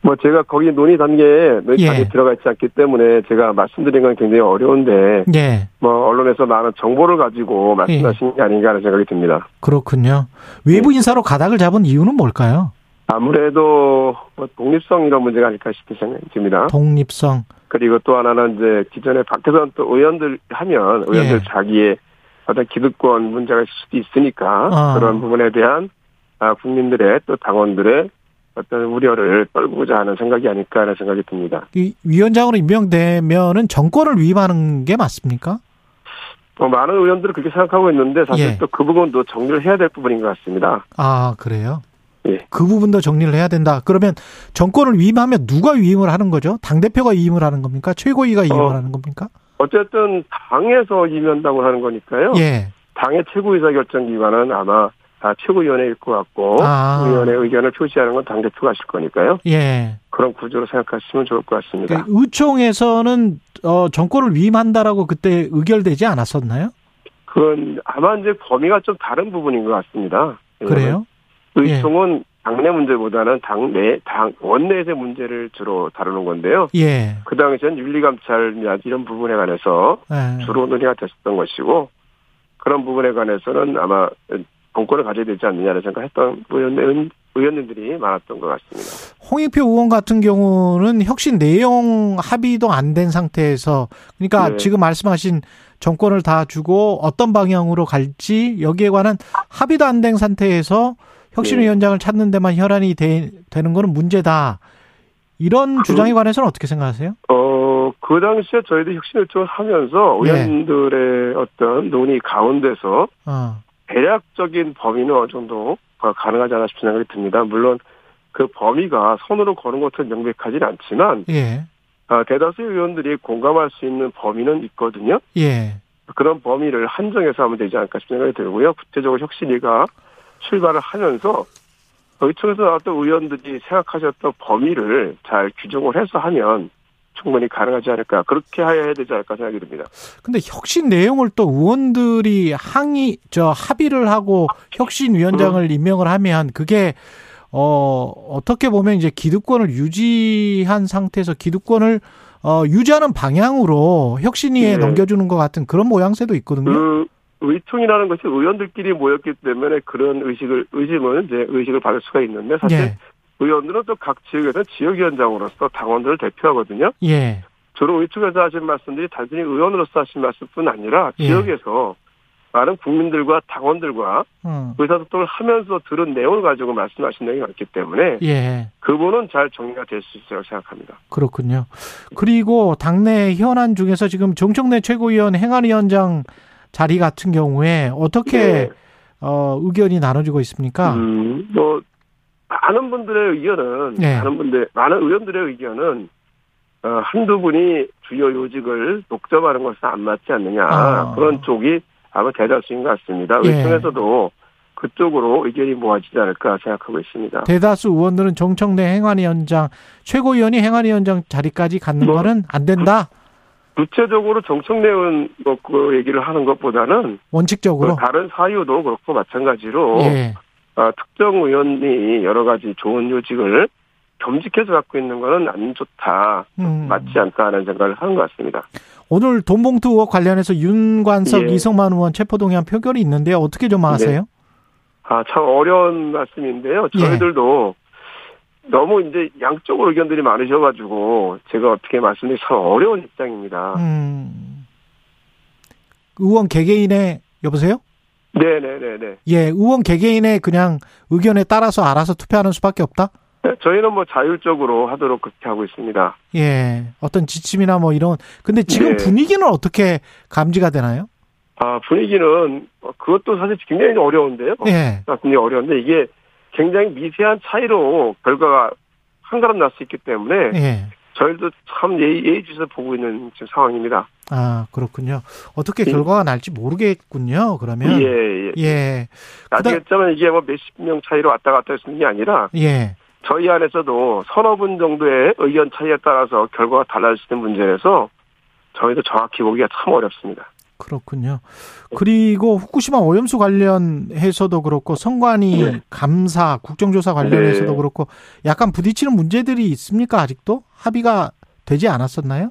뭐 제가 거기 논의 단계에 명확하게 예. 들어가 있지 않기 때문에 제가 말씀드린 건 굉장히 어려운데 예. 뭐 언론에서 많은 정보를 가지고 말씀하신 예. 게 아닌가 하는 생각이 듭니다. 그렇군요. 외부 네. 인사로 가닥을 잡은 이유는 뭘까요? 아무래도 뭐 독립성 이런 문제가 아닐까 싶은 생각이 듭니다. 독립성. 그리고 또 하나는 이제 기존에 밖에서 또 의원들 하면 의원들 예. 자기의 어떤 기득권 문제가 있을 수도 있으니까 아. 그런 부분에 대한 아, 국민들의 또 당원들의 어떤 우려를 떨구고자 하는 생각이 아닐까 하는 생각이 듭니다. 이 위원장으로 임명되면은 정권을 위임하는 게 맞습니까? 어, 많은 의원들은 그렇게 생각하고 있는데 사실 예. 또그 부분도 정리를 해야 될 부분인 것 같습니다. 아 그래요? 예. 그 부분도 정리를 해야 된다. 그러면 정권을 위임하면 누가 위임을 하는 거죠? 당 대표가 위임을 하는 겁니까? 최고위가 위임을 어, 하는 겁니까? 어쨌든 당에서 위임한다고 하는 거니까요. 예. 당의 최고의사 결정 기관은 아마 다 최고위원회일 것 같고 아. 위원회 의견을 표시하는 건 당 대표가 하실 거니까요. 예. 그런 구조로 생각하시면 좋을 것 같습니다. 그 의총에서는 어, 정권을 위임한다라고 그때 의결되지 않았었나요? 그건 아마 이제 범위가 좀 다른 부분인 것 같습니다. 그래요? 의총은 예. 당내 문제보다는 당내 당 원내에서의 문제를 주로 다루는 건데요. 예. 그 당시엔 윤리감찰 이런 부분에 관해서 예. 주로 논의가 됐었던 것이고 그런 부분에 관해서는 아마 공권을 가져야 되지 않느냐를 생각했던 의원, 의원님들이 많았던 것 같습니다. 홍익표 의원 같은 경우는 혁신 내용 합의도 안 된 상태에서 그러니까 네. 지금 말씀하신 정권을 다 주고 어떤 방향으로 갈지 여기에 관한 합의도 안 된 상태에서 혁신위원장을 네. 찾는 데만 혈안이 되, 되는 거는 문제다. 이런 그, 주장에 관해서는 어떻게 생각하세요? 어, 그 당시에 저희들 혁신 요청을 하면서 네. 의원들의 어떤 논의 가운데서 어. 대략적인 범위는 어느 정도 가능하지 않나 싶은 생각이 듭니다. 물론 그 범위가 손으로 거는 것은 명백하지는 않지만 예. 어, 대다수 의원들이 공감할 수 있는 범위는 있거든요. 예. 그런 범위를 한정해서 하면 되지 않을까 싶은 생각이 들고요. 구체적으로 혁신위가 출발을 하면서 의총에서 나왔던 의원들이 생각하셨던 범위를 잘 규정을 해서 하면 충분히 가능하지 않을까 그렇게 해야 되지 않을까 생각이 듭니다. 근데 혁신 내용을 또 의원들이 항의 저 합의를 하고 혁신 위원장을 음. 임명을 하면 그게 어 어떻게 보면 이제 기득권을 유지한 상태에서 기득권을 어 유지하는 방향으로 혁신위에 네. 넘겨주는 것 같은 그런 모양새도 있거든요. 그 의총이라는 것이 의원들끼리 모였기 때문에 그런 의식을 의심은 이제 의식을 받을 수가 있는데 사실 네. 의원들은 또 각 지역에서 지역위원장으로서 당원들을 대표하거든요. 예. 주로 의총에서 하신 말씀들이 단순히 의원으로서 하신 말씀뿐 아니라 예. 지역에서 많은 국민들과 당원들과 음. 의사소통을 하면서 들은 내용을 가지고 말씀하신 내용이 많기 때문에 예. 그분은 잘 정리가 될 수 있다고 생각합니다. 그렇군요. 그리고 당내 현안 중에서 지금 정청래 최고위원 행안위원장 자리 같은 경우에 어떻게 네. 어, 의견이 나눠지고 있습니까? 음, 뭐 많은 분들의 의견은 네. 많은 분들 많은 의원들의 의견은 어, 한두 분이 주요 요직을 독점하는 것은 안 맞지 않느냐 아. 그런 쪽이 아마 대다수인 것 같습니다. 예. 의총에서도 그쪽으로 의견이 모아지지 않을까 생각하고 있습니다. 대다수 의원들은 정청래 행안위원장 최고위원이 행안위원장 자리까지 갖는 뭐, 거는 안 된다. 구체적으로 정청래 의원 그 얘기를 하는 것보다는 원칙적으로 그 다른 사유도 그렇고 마찬가지로 예. 어, 특정 의원이 여러 가지 좋은 요직을 겸직해서 갖고 있는 거는 안 좋다, 음. 맞지 않다 하는 생각을 하는 것 같습니다. 오늘 돈봉투 의혹 관련해서 윤관석, 예. 이성만 의원 체포동의안 표결이 있는데 어떻게 좀 아세요? 네. 아, 참 어려운 말씀인데요. 예. 저희들도 예. 너무 이제 양쪽으로 의견들이 많으셔가지고 제가 어떻게 말씀드리기 참 어려운 입장입니다. 음. 의원 개개인의 여보세요? 네네네네. 예, 의원 개개인의 그냥 의견에 따라서 알아서 투표하는 수밖에 없다? 네, 저희는 뭐 자율적으로 하도록 그렇게 하고 있습니다. 예, 어떤 지침이나 뭐 이런. 근데 지금 네. 분위기는 어떻게 감지가 되나요? 아, 분위기는 그것도 사실 굉장히 어려운데요. 예. 굉장히 어려운데 이게 굉장히 미세한 차이로 결과가 한 걸음 날수 있기 때문에 예. 저희도 참 예의주시해서 보고 있는 지금 상황입니다. 아 그렇군요. 어떻게 예. 결과가 날지 모르겠군요. 그러면 예 예. 예. 아시겠지만 이게 뭐 몇십 명 차이로 왔다 갔다 했는 게 아니라 예. 저희 안에서도 서너 분 정도의 의견 차이에 따라서 결과가 달라질 수 있는 문제라서 저희도 정확히 보기가 참 어렵습니다. 그렇군요. 그리고 후쿠시마 오염수 관련해서도 그렇고 성관이 네. 감사 국정조사 관련해서도 네. 그렇고 약간 부딪히는 문제들이 있습니까 아직도 합의가 되지 않았었나요?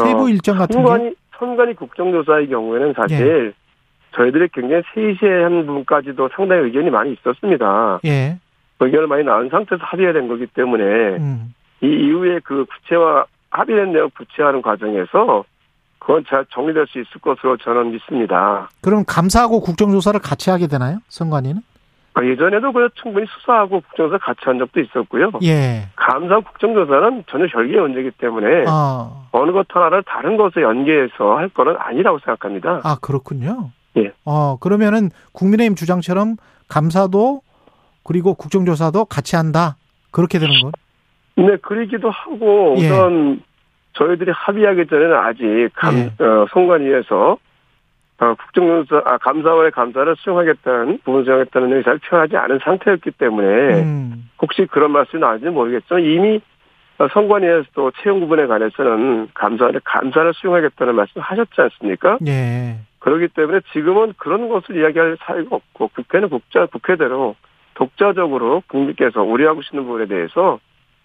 세부 어, 일정 같은 성관이, 게 성관이 국정조사의 경우에는 사실 예. 저희들이 굉장히 세세한 부분까지도 상당히 의견이 많이 있었습니다. 예. 의견을 많이 나온 상태에서 합의가 된 거기 때문에 음. 이 이후에 그 구체화 합의된 내용 구체화하는 과정에서 그건 잘 정리될 수 있을 것으로 저는 믿습니다. 그럼 감사하고 국정조사를 같이 하게 되나요? 선관위는? 아, 예전에도 그 충분히 수사하고 국정조사 같이 한 적도 있었고요. 예. 감사 국정조사는 전혀 별개의 문제이기 때문에 어. 어느 것 하나를 다른 것에 연계해서 할 거는 아니라고 생각합니다. 아 그렇군요. 예. 어 그러면은 국민의힘 주장처럼 감사도 그리고 국정조사도 같이 한다. 그렇게 되는 건? 네, 그러기도 하고 예. 우선 저희들이 합의하기 전에는 아직 감, 예. 어, 선관위에서 어, 국정조사, 아, 감사원의 감사를 수용하겠다는, 부분 수용하겠다는 의사를 표현하지 않은 상태였기 때문에, 음. 혹시 그런 말씀이 나왔는지 모르겠지만, 이미 선관위에서도 채용 부분에 관해서는 감사원의 감사를 수용하겠다는 말씀을 하셨지 않습니까? 예. 그렇기 때문에 지금은 그런 것을 이야기할 사유가 없고, 국회는 국자, 국회대로 독자적으로 국민께서 우려하고 계시는 부분에 대해서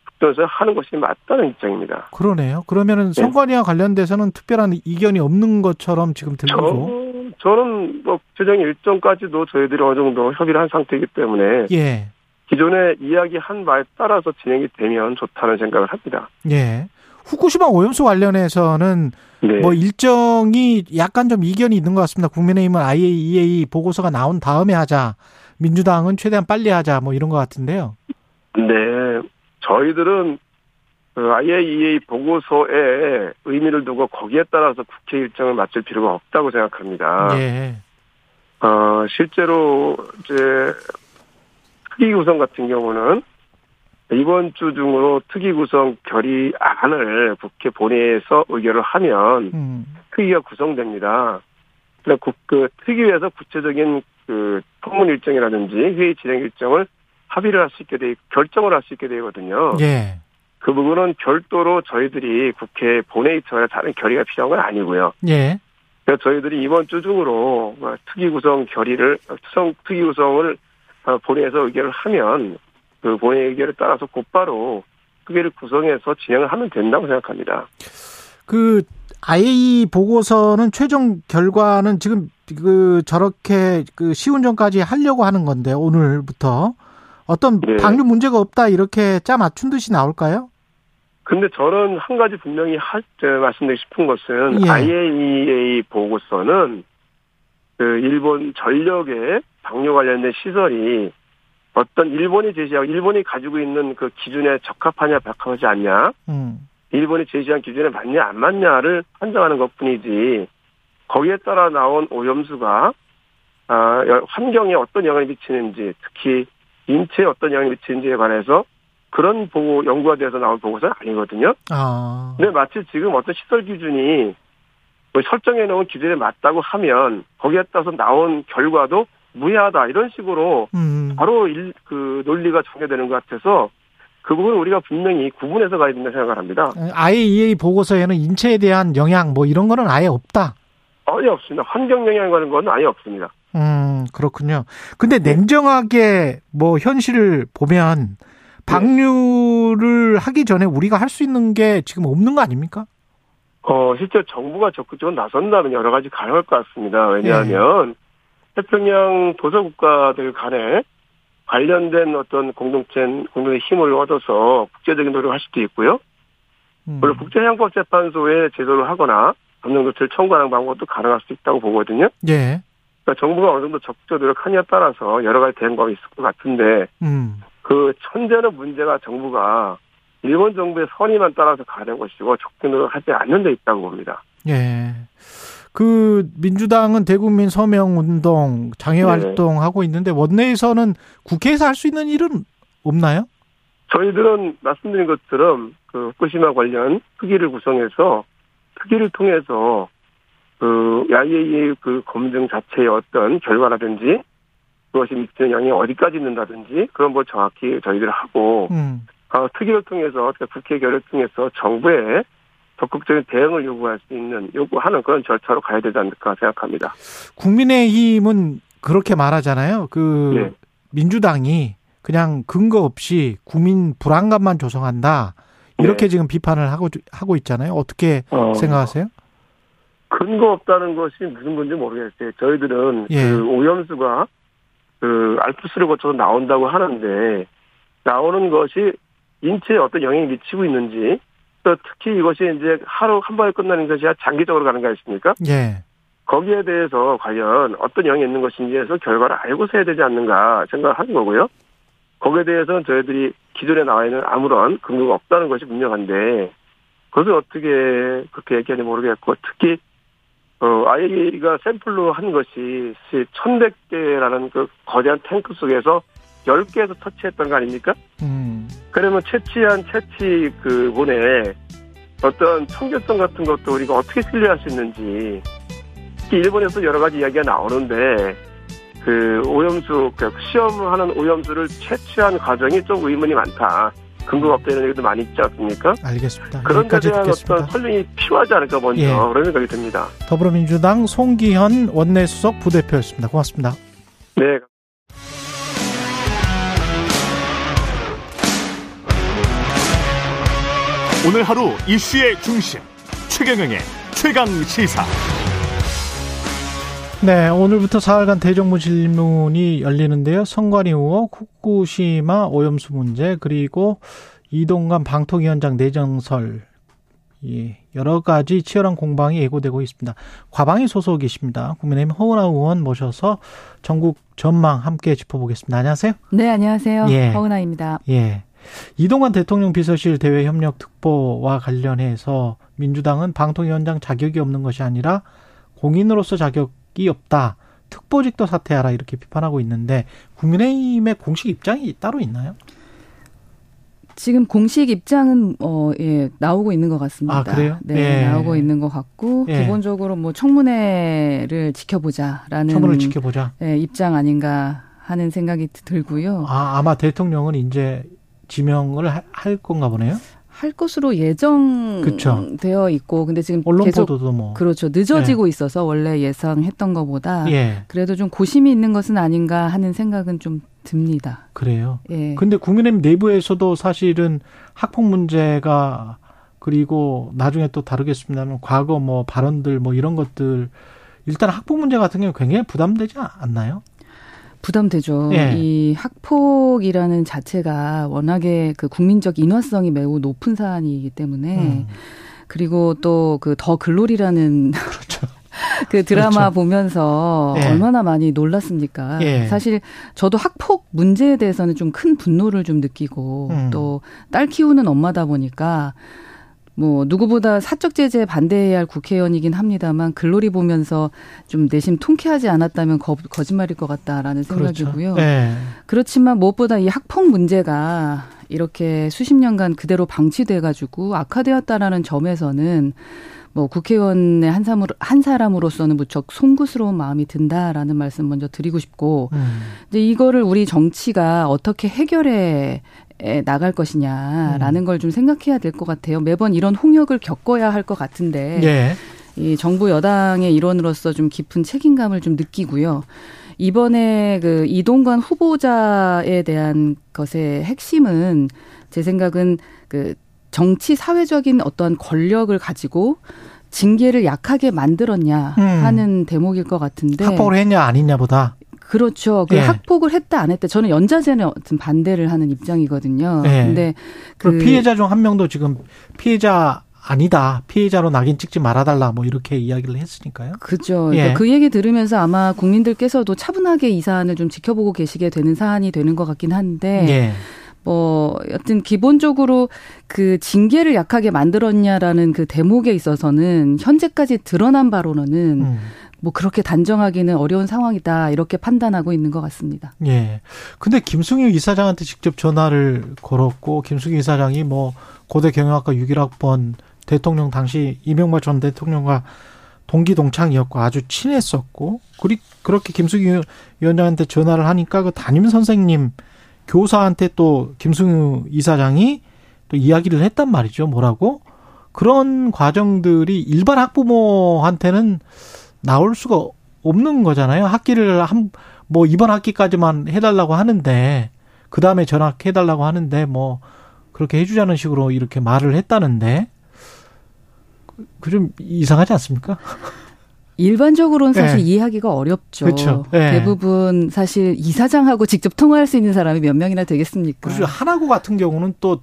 국정에서 하는 것이 맞다는 입장입니다. 그러네요. 그러면은 네. 선관위와 관련돼서는 특별한 이견이 없는 것처럼 지금 들리고. 저, 저는 뭐 최종 일정까지도 저희들이 어느 정도 협의를 한 상태이기 때문에 예. 기존에 이야기한 말에 따라서 진행이 되면 좋다는 생각을 합니다. 예. 후쿠시마 오염수 관련해서는 네. 뭐 일정이 약간 좀 이견이 있는 것 같습니다. 국민의힘은 IAEA 보고서가 나온 다음에 하자. 민주당은 최대한 빨리 하자 뭐 이런 것 같은데요. 네. 저희들은 그 IAEA 보고서에 의미를 두고 거기에 따라서 국회 일정을 맞출 필요가 없다고 생각합니다. 예. 어, 실제로 이제 특위 구성 같은 경우는 이번 주 중으로 특위 구성 결의안을 국회 본회의에서 의결을 하면 음. 특위가 구성됩니다. 그, 그 특위에서 구체적인 그 통문 일정이라든지 회의 진행 일정을 합의를 할 수 있게 돼 결정을 할 수 있게 되거든요. 예. 그 부분은 별도로 저희들이 국회 본회의 처에 다른 결의가 필요한 건 아니고요. 예. 그래서 저희들이 이번 주 중으로 뭐 특위 구성 결의를 특성 특위 구성을 어, 본회의에서 의결을 하면 그 본회의 의결에 따라서 곧바로 특위를 구성해서 진행을 하면 된다고 생각합니다. 그 IAEA 보고서는 최종 결과는 지금 그 저렇게 그 시운전까지 하려고 하는 건데 오늘부터 어떤 네. 방류 문제가 없다 이렇게 짜 맞춘 듯이 나올까요? 근데 저는 한 가지 분명히 하, 말씀드리고 싶은 것은 예. IAEA 보고서는 그 일본 전력의 방류 관련된 시설이 어떤 일본이 제시하고 일본이 가지고 있는 그 기준에 적합하냐 적합하지 않냐 음. 일본이 제시한 기준에 맞냐 안 맞냐를 판정하는 것뿐이지 거기에 따라 나온 오염수가 아, 환경에 어떤 영향을 미치는지 특히 인체에 어떤 영향을 미치는지에 관해서 그런 보고 연구가 돼서 나온 보고서는 아니거든요. 아. 근데 마치 지금 어떤 시설 기준이 뭐 설정해 놓은 기준에 맞다고 하면 거기에 따라서 나온 결과도 무해하다 이런 식으로 음. 바로 일, 그 논리가 정해되는 것 같아서 그 부분 우리가 분명히 구분해서 가야 된다 생각을 합니다. IAEA 보고서에는 인체에 대한 영향 뭐 이런 거는 아예 없다. 아예 없습니다. 환경 영향이라는 건 아예 없습니다. 음 그렇군요. 근데 네. 냉정하게 뭐 현실을 보면 방류를 하기 전에 우리가 할 수 있는 게 지금 없는 거 아닙니까? 어, 실제 정부가 적극적으로 나선다면 여러 가지 가능할 것 같습니다. 왜냐하면 네. 태평양 도서국가들 간에 관련된 어떤 공동체, 공동의 힘을 얻어서 국제적인 노력을 할 수도 있고요. 음. 물론 국제형법재판소에 제도를 하거나 법령 조치를 청구하는 방법도 가능할 수 있다고 보거든요. 예. 그러니까 정부가 어느 정도 적극적 노력하냐에 따라서 여러 가지 대응법이 있을 것 같은데 음. 그 천재는 문제가 정부가 일본 정부의 선의만 따라서 가는 것이고 적극적으로 하지 않는 데 있다고 봅니다. 예. 그 민주당은 대국민 서명 운동, 장애 활동 네. 하고 있는데 원내에서는 국회에서 할 수 있는 일은 없나요? 저희들은 말씀드린 것처럼 그 후쿠시마 관련 특위를 구성해서 특위를 통해서 그 야이의 그 검증 자체의 어떤 결과라든지 그것이 미치는 영향이 어디까지 있는다든지 그런 걸 정확히 저희들 하고 음. 어, 특위를 통해서 국회 결의를 통해서 정부에 적극적인 대응을 요구할 수 있는 요구하는 그런 절차로 가야 되지 않을까 생각합니다. 국민의힘은 그렇게 말하잖아요. 그 네. 민주당이 그냥 근거 없이 국민 불안감만 조성한다. 이렇게 네. 지금 비판을 하고 하고 있잖아요. 어떻게 어, 생각하세요? 근거 없다는 것이 무슨 건지 모르겠어요. 저희들은 예. 그 오염수가 그 알프스를 거쳐서 나온다고 하는데 나오는 것이 인체에 어떤 영향이 미치고 있는지 또 특히 이것이 이제 하루 한 번에 끝나는 것이 장기적으로 가는 거 아니십니까? 예. 거기에 대해서 과연 어떤 영향이 있는 것인지에서 결과를 알고서 해야 되지 않는가 생각하는 거고요. 거기에 대해서는 저희들이 기존에 나와 있는 아무런 근거가 없다는 것이 분명한데 그것을 어떻게 그렇게 얘기하는지 모르겠고 특히 어, IAEA가 샘플로 한 것이 1100개라는 그 거대한 탱크 속에서 10개에서 터치했던 거 아닙니까? 음. 그러면 채취한 채취 그 본에 어떤 청결성 같은 것도 우리가 어떻게 신뢰할 수 있는지 일본에서 여러 가지 이야기가 나오는데 그 오염수 그 시험하는 오염수를 채취한 과정이 좀 의문이 많다. 근거가 없다는 얘기도 많이 있지 않습니까? 알겠습니다. 그런 데 대한 듣겠습니다. 어떤 설명이 필요하지 않을까 먼저 예. 그런 생각이 듭니다. 더불어민주당 송기현 원내수석 부대표였습니다. 고맙습니다. 네. 오늘 하루 이슈의 중심 최경영의 최강 시사. 네, 오늘부터 사흘간 대정부 질문이 열리는데요. 선관위 의혹, 후쿠시마 오염수 문제, 그리고 이동관 방통위원장 내정설, 예, 여러 가지 치열한 공방이 예고되고 있습니다. 과방위 소속이십니다. 국민의힘 허은하 의원 모셔서 전국 전망 함께 짚어보겠습니다. 안녕하세요. 네, 안녕하세요. 예. 허은하입니다. 예. 이동관 대통령 비서실 대외 협력 특보와 관련해서 민주당은 방통위원장 자격이 없는 것이 아니라 공인으로서 자격 이 없다. 특보직도 사퇴하라 이렇게 비판하고 있는데 국민의힘의 공식 입장이 따로 있나요? 지금 공식 입장은 어 예, 나오고 있는 것 같습니다. 아, 그래요? 네, 예. 나오고 있는 것 같고 예. 기본적으로 뭐 청문회를 지켜보자라는 청문을 지켜보자. 예, 입장 아닌가 하는 생각이 들고요. 아, 아마 대통령은 이제 지명을 할 건가 보네요. 할 것으로 예정되어 있고 근데 지금 언론 계속 보도도 뭐 그렇죠 늦어지고 예. 있어서 원래 예상했던 것보다 예. 그래도 좀 고심이 있는 것은 아닌가 하는 생각은 좀 듭니다. 그래요. 예. 근데 국민의힘 내부에서도 사실은 학폭 문제가 그리고 나중에 또 다루겠습니다만 과거 뭐 발언들 뭐 이런 것들 일단 학폭 문제 같은 경우 굉장히 부담되지 않나요? 부담되죠. 예. 이 학폭이라는 자체가 워낙에 그 국민적 인화성이 매우 높은 사안이기 때문에 음. 그리고 또 그 더 글로리라는 그렇죠. 그 드라마 그렇죠. 보면서 예. 얼마나 많이 놀랐습니까? 예. 사실 저도 학폭 문제에 대해서는 좀 큰 분노를 좀 느끼고 음. 또딸 키우는 엄마다 보니까 뭐 누구보다 사적 제재에 반대해야 할 국회의원이긴 합니다만 글로리 보면서 좀 내심 통쾌하지 않았다면 거, 거짓말일 것 같다라는 그렇죠. 생각이고요. 그렇죠. 네. 그렇지만 무엇보다 이 학폭 문제가 이렇게 수십 년간 그대로 방치돼 가지고 악화되었다라는 점에서는 뭐 국회의원의 한 사람으로 한 사람으로서는 무척 송구스러운 마음이 든다라는 말씀 먼저 드리고 싶고 음. 이제 이거를 우리 정치가 어떻게 해결해 나갈 것이냐라는 음. 걸좀 생각해야 될 것 같아요. 매번 이런 홍역을 겪어야 할 것 같은데 예. 이 정부 여당의 일원으로서 좀 깊은 책임감을 좀 느끼고요. 이번에 그 이동관 후보자에 대한 것의 핵심은 제 생각은 그 정치 사회적인 어떤 권력을 가지고 징계를 약하게 만들었냐 음. 하는 대목일 것 같은데 합법을 했냐 아니냐보다 그렇죠. 그 예. 학폭을 했다 안 했다. 저는 연자제는 어떤 반대를 하는 입장이거든요. 예. 근데 그 피해자 중 한 명도 지금 피해자 아니다. 피해자로 낙인 찍지 말아달라. 뭐 이렇게 이야기를 했으니까요. 그죠. 그러니까 예. 그 얘기 들으면서 아마 국민들께서도 차분하게 이 사안을 좀 지켜보고 계시게 되는 사안이 되는 것 같긴 한데. 예. 뭐 여튼 기본적으로 그 징계를 약하게 만들었냐라는 그 대목에 있어서는 현재까지 드러난 바로는 음. 뭐 그렇게 단정하기는 어려운 상황이다 이렇게 판단하고 있는 것 같습니다. 예. 근데 김승유 이사장한테 직접 전화를 걸었고 김승유 이사장이 뭐 고대 경영학과 6일학번 대통령 당시 이명박 전 대통령과 동기 동창이었고 아주 친했었고 그리 그렇게 김승유 위원장한테 전화를 하니까 그 담임 선생님 교사한테 또 김승유 이사장이 또 이야기를 했단 말이죠. 뭐라고? 그런 과정들이 일반 학부모한테는 나올 수가 없는 거잖아요. 학기를 한, 뭐 이번 학기까지만 해달라고 하는데, 그 다음에 전학해달라고 하는데, 뭐, 그렇게 해주자는 식으로 이렇게 말을 했다는데, 그 좀 이상하지 않습니까? 일반적으로는 사실 네. 이해하기가 어렵죠. 그렇죠. 네. 대부분 사실 이사장하고 직접 통화할 수 있는 사람이 몇 명이나 되겠습니까? 그리고 하나고 같은 경우는 또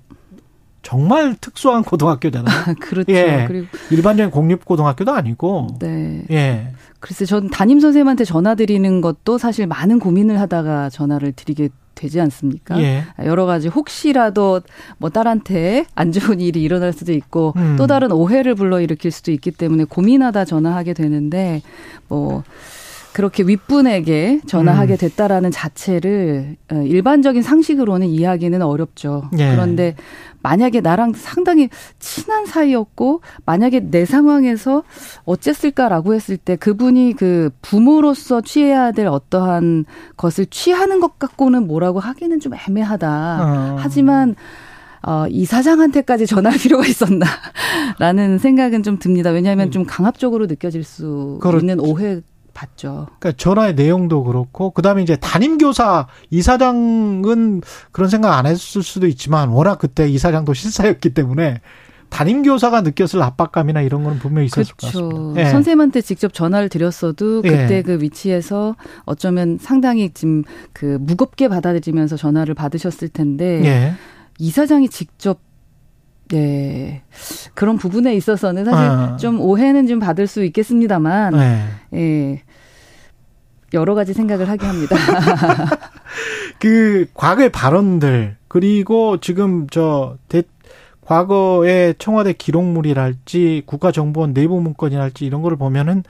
정말 특수한 고등학교잖아요. 그렇죠. 예. 그리고 일반적인 공립 고등학교도 아니고. 네. 예. 글쎄, 전 담임 선생님한테 전화 드리는 것도 사실 많은 고민을 하다가 전화를 드리게 되지 않습니까? 예. 여러 가지 혹시라도 뭐 딸한테 안 좋은 일이 일어날 수도 있고 음. 또 다른 오해를 불러 일으킬 수도 있기 때문에 고민하다 전화하게 되는데 뭐 그렇게 윗분에게 전화하게 음. 됐다라는 자체를 어, 일반적인 상식으로는 이해하기는 어렵죠. 예. 그런데 만약에 나랑 상당히 친한 사이였고 만약에 내 상황에서 어쨌을까라고 했을 때 그분이 그 부모로서 취해야 될 어떠한 것을 취하는 것 갖고는 뭐라고 하기는 좀 애매하다. 어. 하지만 어, 이 사장한테까지 전할 필요가 있었나라는 생각은 좀 듭니다. 왜냐하면 음. 좀 강압적으로 느껴질 수 그렇죠. 있는 오해 봤죠. 그러니까 전화의 내용도 그렇고 그다음에 이제 담임 교사 이사장은 그런 생각 안 했을 수도 있지만 워낙 그때 이사장도 실사였기 때문에 담임 교사가 느꼈을 압박감이나 이런 거는 분명히 있었을 그렇죠. 것 같습니다. 예. 선생님한테 직접 전화를 드렸어도 예. 그때 예. 그 위치에서 어쩌면 상당히 지금 그 무겁게 받아들이면서 전화를 받으셨을 텐데 예. 이사장이 직접 네. 그런 부분에 있어서는 사실 아. 좀 오해는 좀 받을 수 있겠습니다만, 네. 예. 여러 가지 생각을 하게 합니다. 그 과거의 발언들 그리고 지금 저 대, 과거의 청와대 기록물이랄지 국가정보원 내부 문건이랄지 이런 거를 보면은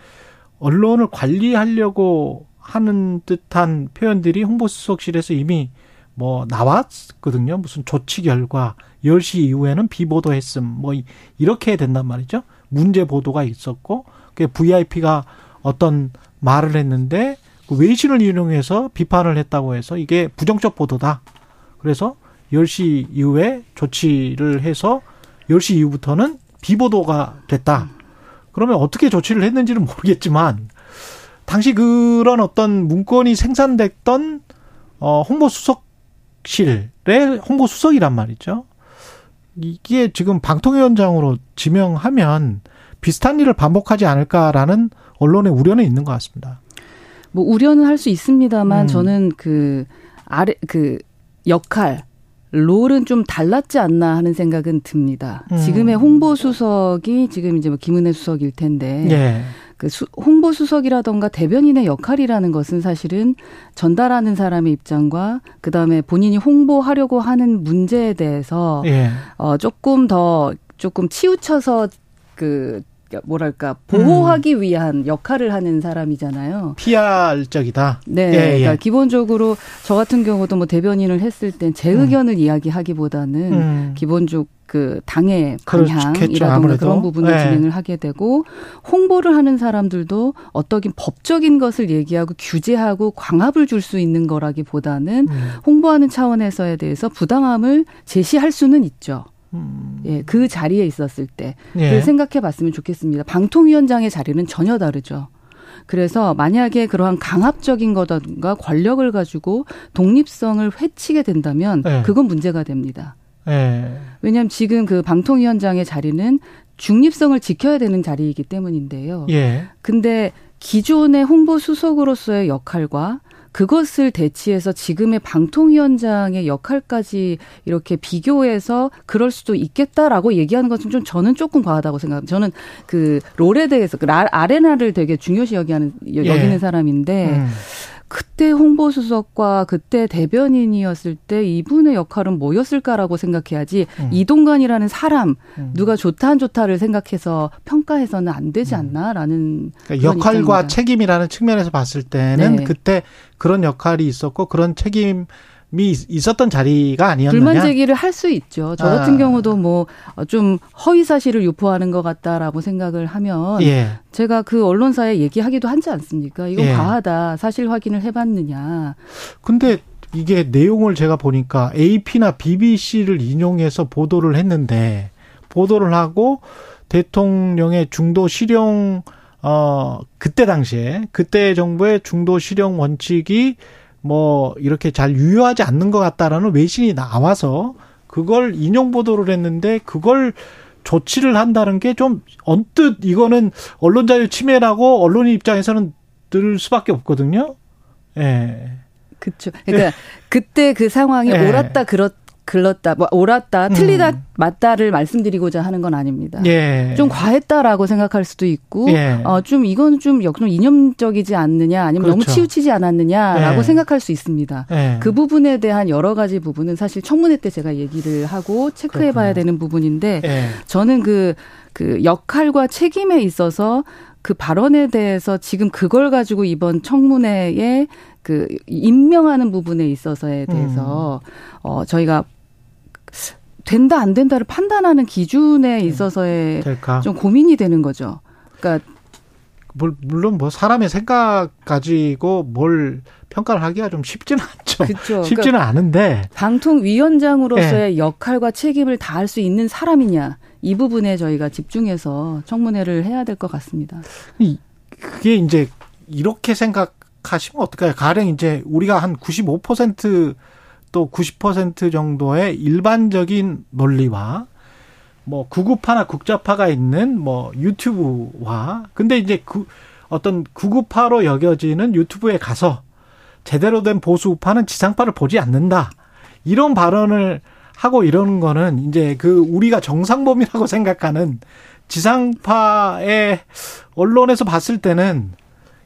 언론을 관리하려고 하는 듯한 표현들이 홍보수석실에서 이미 뭐 나왔거든요. 무슨 조치 결과 10시 이후에는 비보도했음 뭐 이렇게 된단 말이죠. 문제 보도가 있었고 그 VIP가 어떤 말을 했는데 그 외신을 이용해서 비판을 했다고 해서 이게 부정적 보도다. 그래서 10시 이후에 조치를 해서 10시 이후부터는 비보도가 됐다. 그러면 어떻게 조치를 했는지는 모르겠지만 당시 그런 어떤 문건이 생산됐던 어 홍보 수석실의 홍보 수석이란 말이죠. 이게 지금 방통위원장으로 지명하면 비슷한 일을 반복하지 않을까라는 언론의 우려는 있는 것 같습니다. 뭐 우려는 할 수 있습니다만 음. 저는 그 아래 그 역할 롤은 좀 달랐지 않나 하는 생각은 듭니다. 음. 지금의 홍보 수석이 지금 이제 뭐 김은혜 수석일 텐데 예. 그 수, 홍보 수석이라던가 대변인의 역할이라는 것은 사실은 전달하는 사람의 입장과 그 다음에 본인이 홍보하려고 하는 문제에 대해서 예. 어 조금 더 조금 치우쳐서 그 뭐랄까 보호하기 음. 위한 역할을 하는 사람이잖아요. PR적이다. 네, 예, 예. 그러니까 기본적으로 저 같은 경우도 뭐 대변인을 했을 땐 제 의견을 음. 이야기하기보다는 음. 기본적 그 당의 방향이라든가 그런 부분을 네. 진행을 하게 되고 홍보를 하는 사람들도 어떠긴 법적인 것을 얘기하고 규제하고 광합을 줄 수 있는 거라기보다는 음. 홍보하는 차원에서에 대해서 부당함을 제시할 수는 있죠. 음. 예, 그 자리에 있었을 때. 예. 생각해 봤으면 좋겠습니다. 방통위원장의 자리는 전혀 다르죠. 그래서 만약에 그러한 강압적인 거든가 권력을 가지고 독립성을 해치게 된다면 예. 그건 문제가 됩니다. 예. 왜냐하면 지금 그 방통위원장의 자리는 중립성을 지켜야 되는 자리이기 때문인데요. 예. 근데 기존의 홍보 수석으로서의 역할과 그것을 대치해서 지금의 방통위원장의 역할까지 이렇게 비교해서 그럴 수도 있겠다라고 얘기하는 것은 좀 저는 조금 과하다고 생각합니다. 저는 그 롤에 대해서 그 아레나를 되게 중요시 여기하는 여기는 예. 사람인데 음. 그때 홍보수석과 그때 대변인이었을 때 이분의 역할은 뭐였을까라고 생각해야지 음. 이동관이라는 사람 음. 누가 좋다 안 좋다를 생각해서 평가해서는 안 되지 음. 않나라는 그러니까 역할과 입장입니다. 책임이라는 측면에서 봤을 때는 네. 그때 그런 역할이 있었고 그런 책임 미 있었던 자리가 아니었느냐. 불만 제기를 할 수 있죠. 저 같은 아. 경우도 뭐 좀 허위 사실을 유포하는 것 같다라고 생각을 하면 예. 제가 그 언론사에 얘기하기도 하지 않습니까? 이건 예. 과하다. 사실 확인을 해봤느냐. 근데 이게 내용을 제가 보니까 AP나 BBC를 인용해서 보도를 했는데 보도를 하고 대통령의 중도 실용 어 그때 당시에 그때 정부의 중도 실용 원칙이 뭐 이렇게 잘 유효하지 않는 것 같다라는 외신이 나와서 그걸 인용 보도를 했는데 그걸 조치를 한다는 게 좀 언뜻 이거는 언론 자유 침해라고 언론 입장에서는 들 수밖에 없거든요. 예. 그렇죠. 그러니까 예. 그때 그 상황이 예. 옳았다 그렇 글렀다, 뭐 옳았다, 틀리다, 음. 맞다를 말씀드리고자 하는 건 아닙니다. 예. 좀 과했다라고 생각할 수도 있고, 예. 어, 좀 이건 좀 역으로 이념적이지 않느냐, 아니면 그렇죠. 너무 치우치지 않았느냐라고 예. 생각할 수 있습니다. 예. 그 부분에 대한 여러 가지 부분은 사실 청문회 때 제가 얘기를 하고 체크해봐야 되는 부분인데, 예. 저는 그, 그 역할과 책임에 있어서 그 발언에 대해서 지금 그걸 가지고 이번 청문회에 그 임명하는 부분에 있어서에 대해서 음. 어 저희가 된다 안 된다를 판단하는 기준에 네. 있어서의 될까? 좀 고민이 되는 거죠. 그러니까 물론 뭐 사람의 생각 가지고 뭘 평가를 하기가 좀 쉽지는 않죠. 그렇죠. 쉽지는 그러니까 않은데 방통위원장으로서의 네. 역할과 책임을 다할 수 있는 사람이냐 이 부분에 저희가 집중해서 청문회를 해야 될 것 같습니다. 그게 이제 이렇게 생각하시면 어떨까요? 가령 이제 우리가 한 95% 또 90% 정도의 일반적인 논리와 뭐 구구파나 국자파가 있는 뭐 유튜브와 근데 이제 그 어떤 구구파로 여겨지는 유튜브에 가서 제대로 된 보수파는 지상파를 보지 않는다. 이런 발언을 하고 이러는 거는 이제 그 우리가 정상범이라고 생각하는 지상파의 언론에서 봤을 때는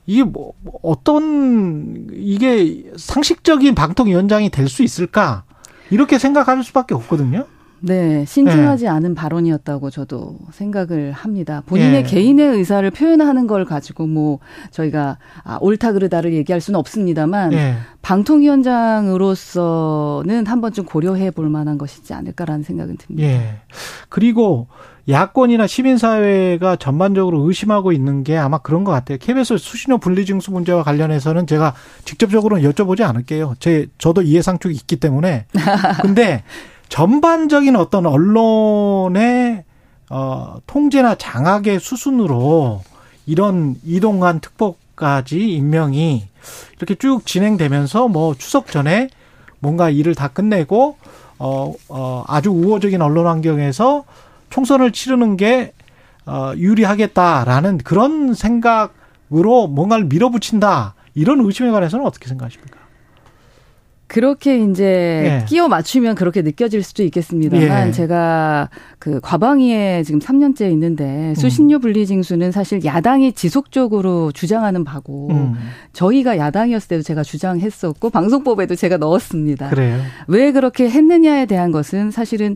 이게 뭐 어떤 이게 상식적인 방통 위원장이 될 수 있을까? 이렇게 생각할 수밖에 없거든요. 네, 신중하지 네. 않은 발언이었다고 저도 생각을 합니다. 본인의 네. 개인의 의사를 표현하는 걸 가지고 뭐 저희가 아, 옳다 그르다를 얘기할 수는 없습니다만 네. 방통위원장으로서는 한 번쯤 고려해 볼 만한 것이지 않을까라는 생각은 듭니다. 예. 그리고 야권이나 시민사회가 전반적으로 의심하고 있는 게 아마 그런 것 같아요. KBS 수신료 분리징수 문제와 관련해서는 제가 직접적으로는 여쭤보지 않을게요. 제, 저도 이해상충이 있기 때문에. 근데 전반적인 어떤 언론의 어, 통제나 장악의 수순으로 이런 이동관 특보까지 임명이 이렇게 쭉 진행되면서 뭐 추석 전에 뭔가 일을 다 끝내고 어, 어 아주 우호적인 언론 환경에서 총선을 치르는 게 어, 유리하겠다라는 그런 생각으로 뭔가를 밀어붙인다 이런 의심에 관해서는 어떻게 생각하십니까? 그렇게 이제 예. 끼워 맞추면 그렇게 느껴질 수도 있겠습니다만 예. 제가 그 과방위에 지금 3년째 있는데 수신료 분리징수는 사실 야당이 지속적으로 주장하는 바고 음. 저희가 야당이었을 때도 제가 주장했었고 방송법에도 제가 넣었습니다. 그래요. 왜 그렇게 했느냐에 대한 것은 사실은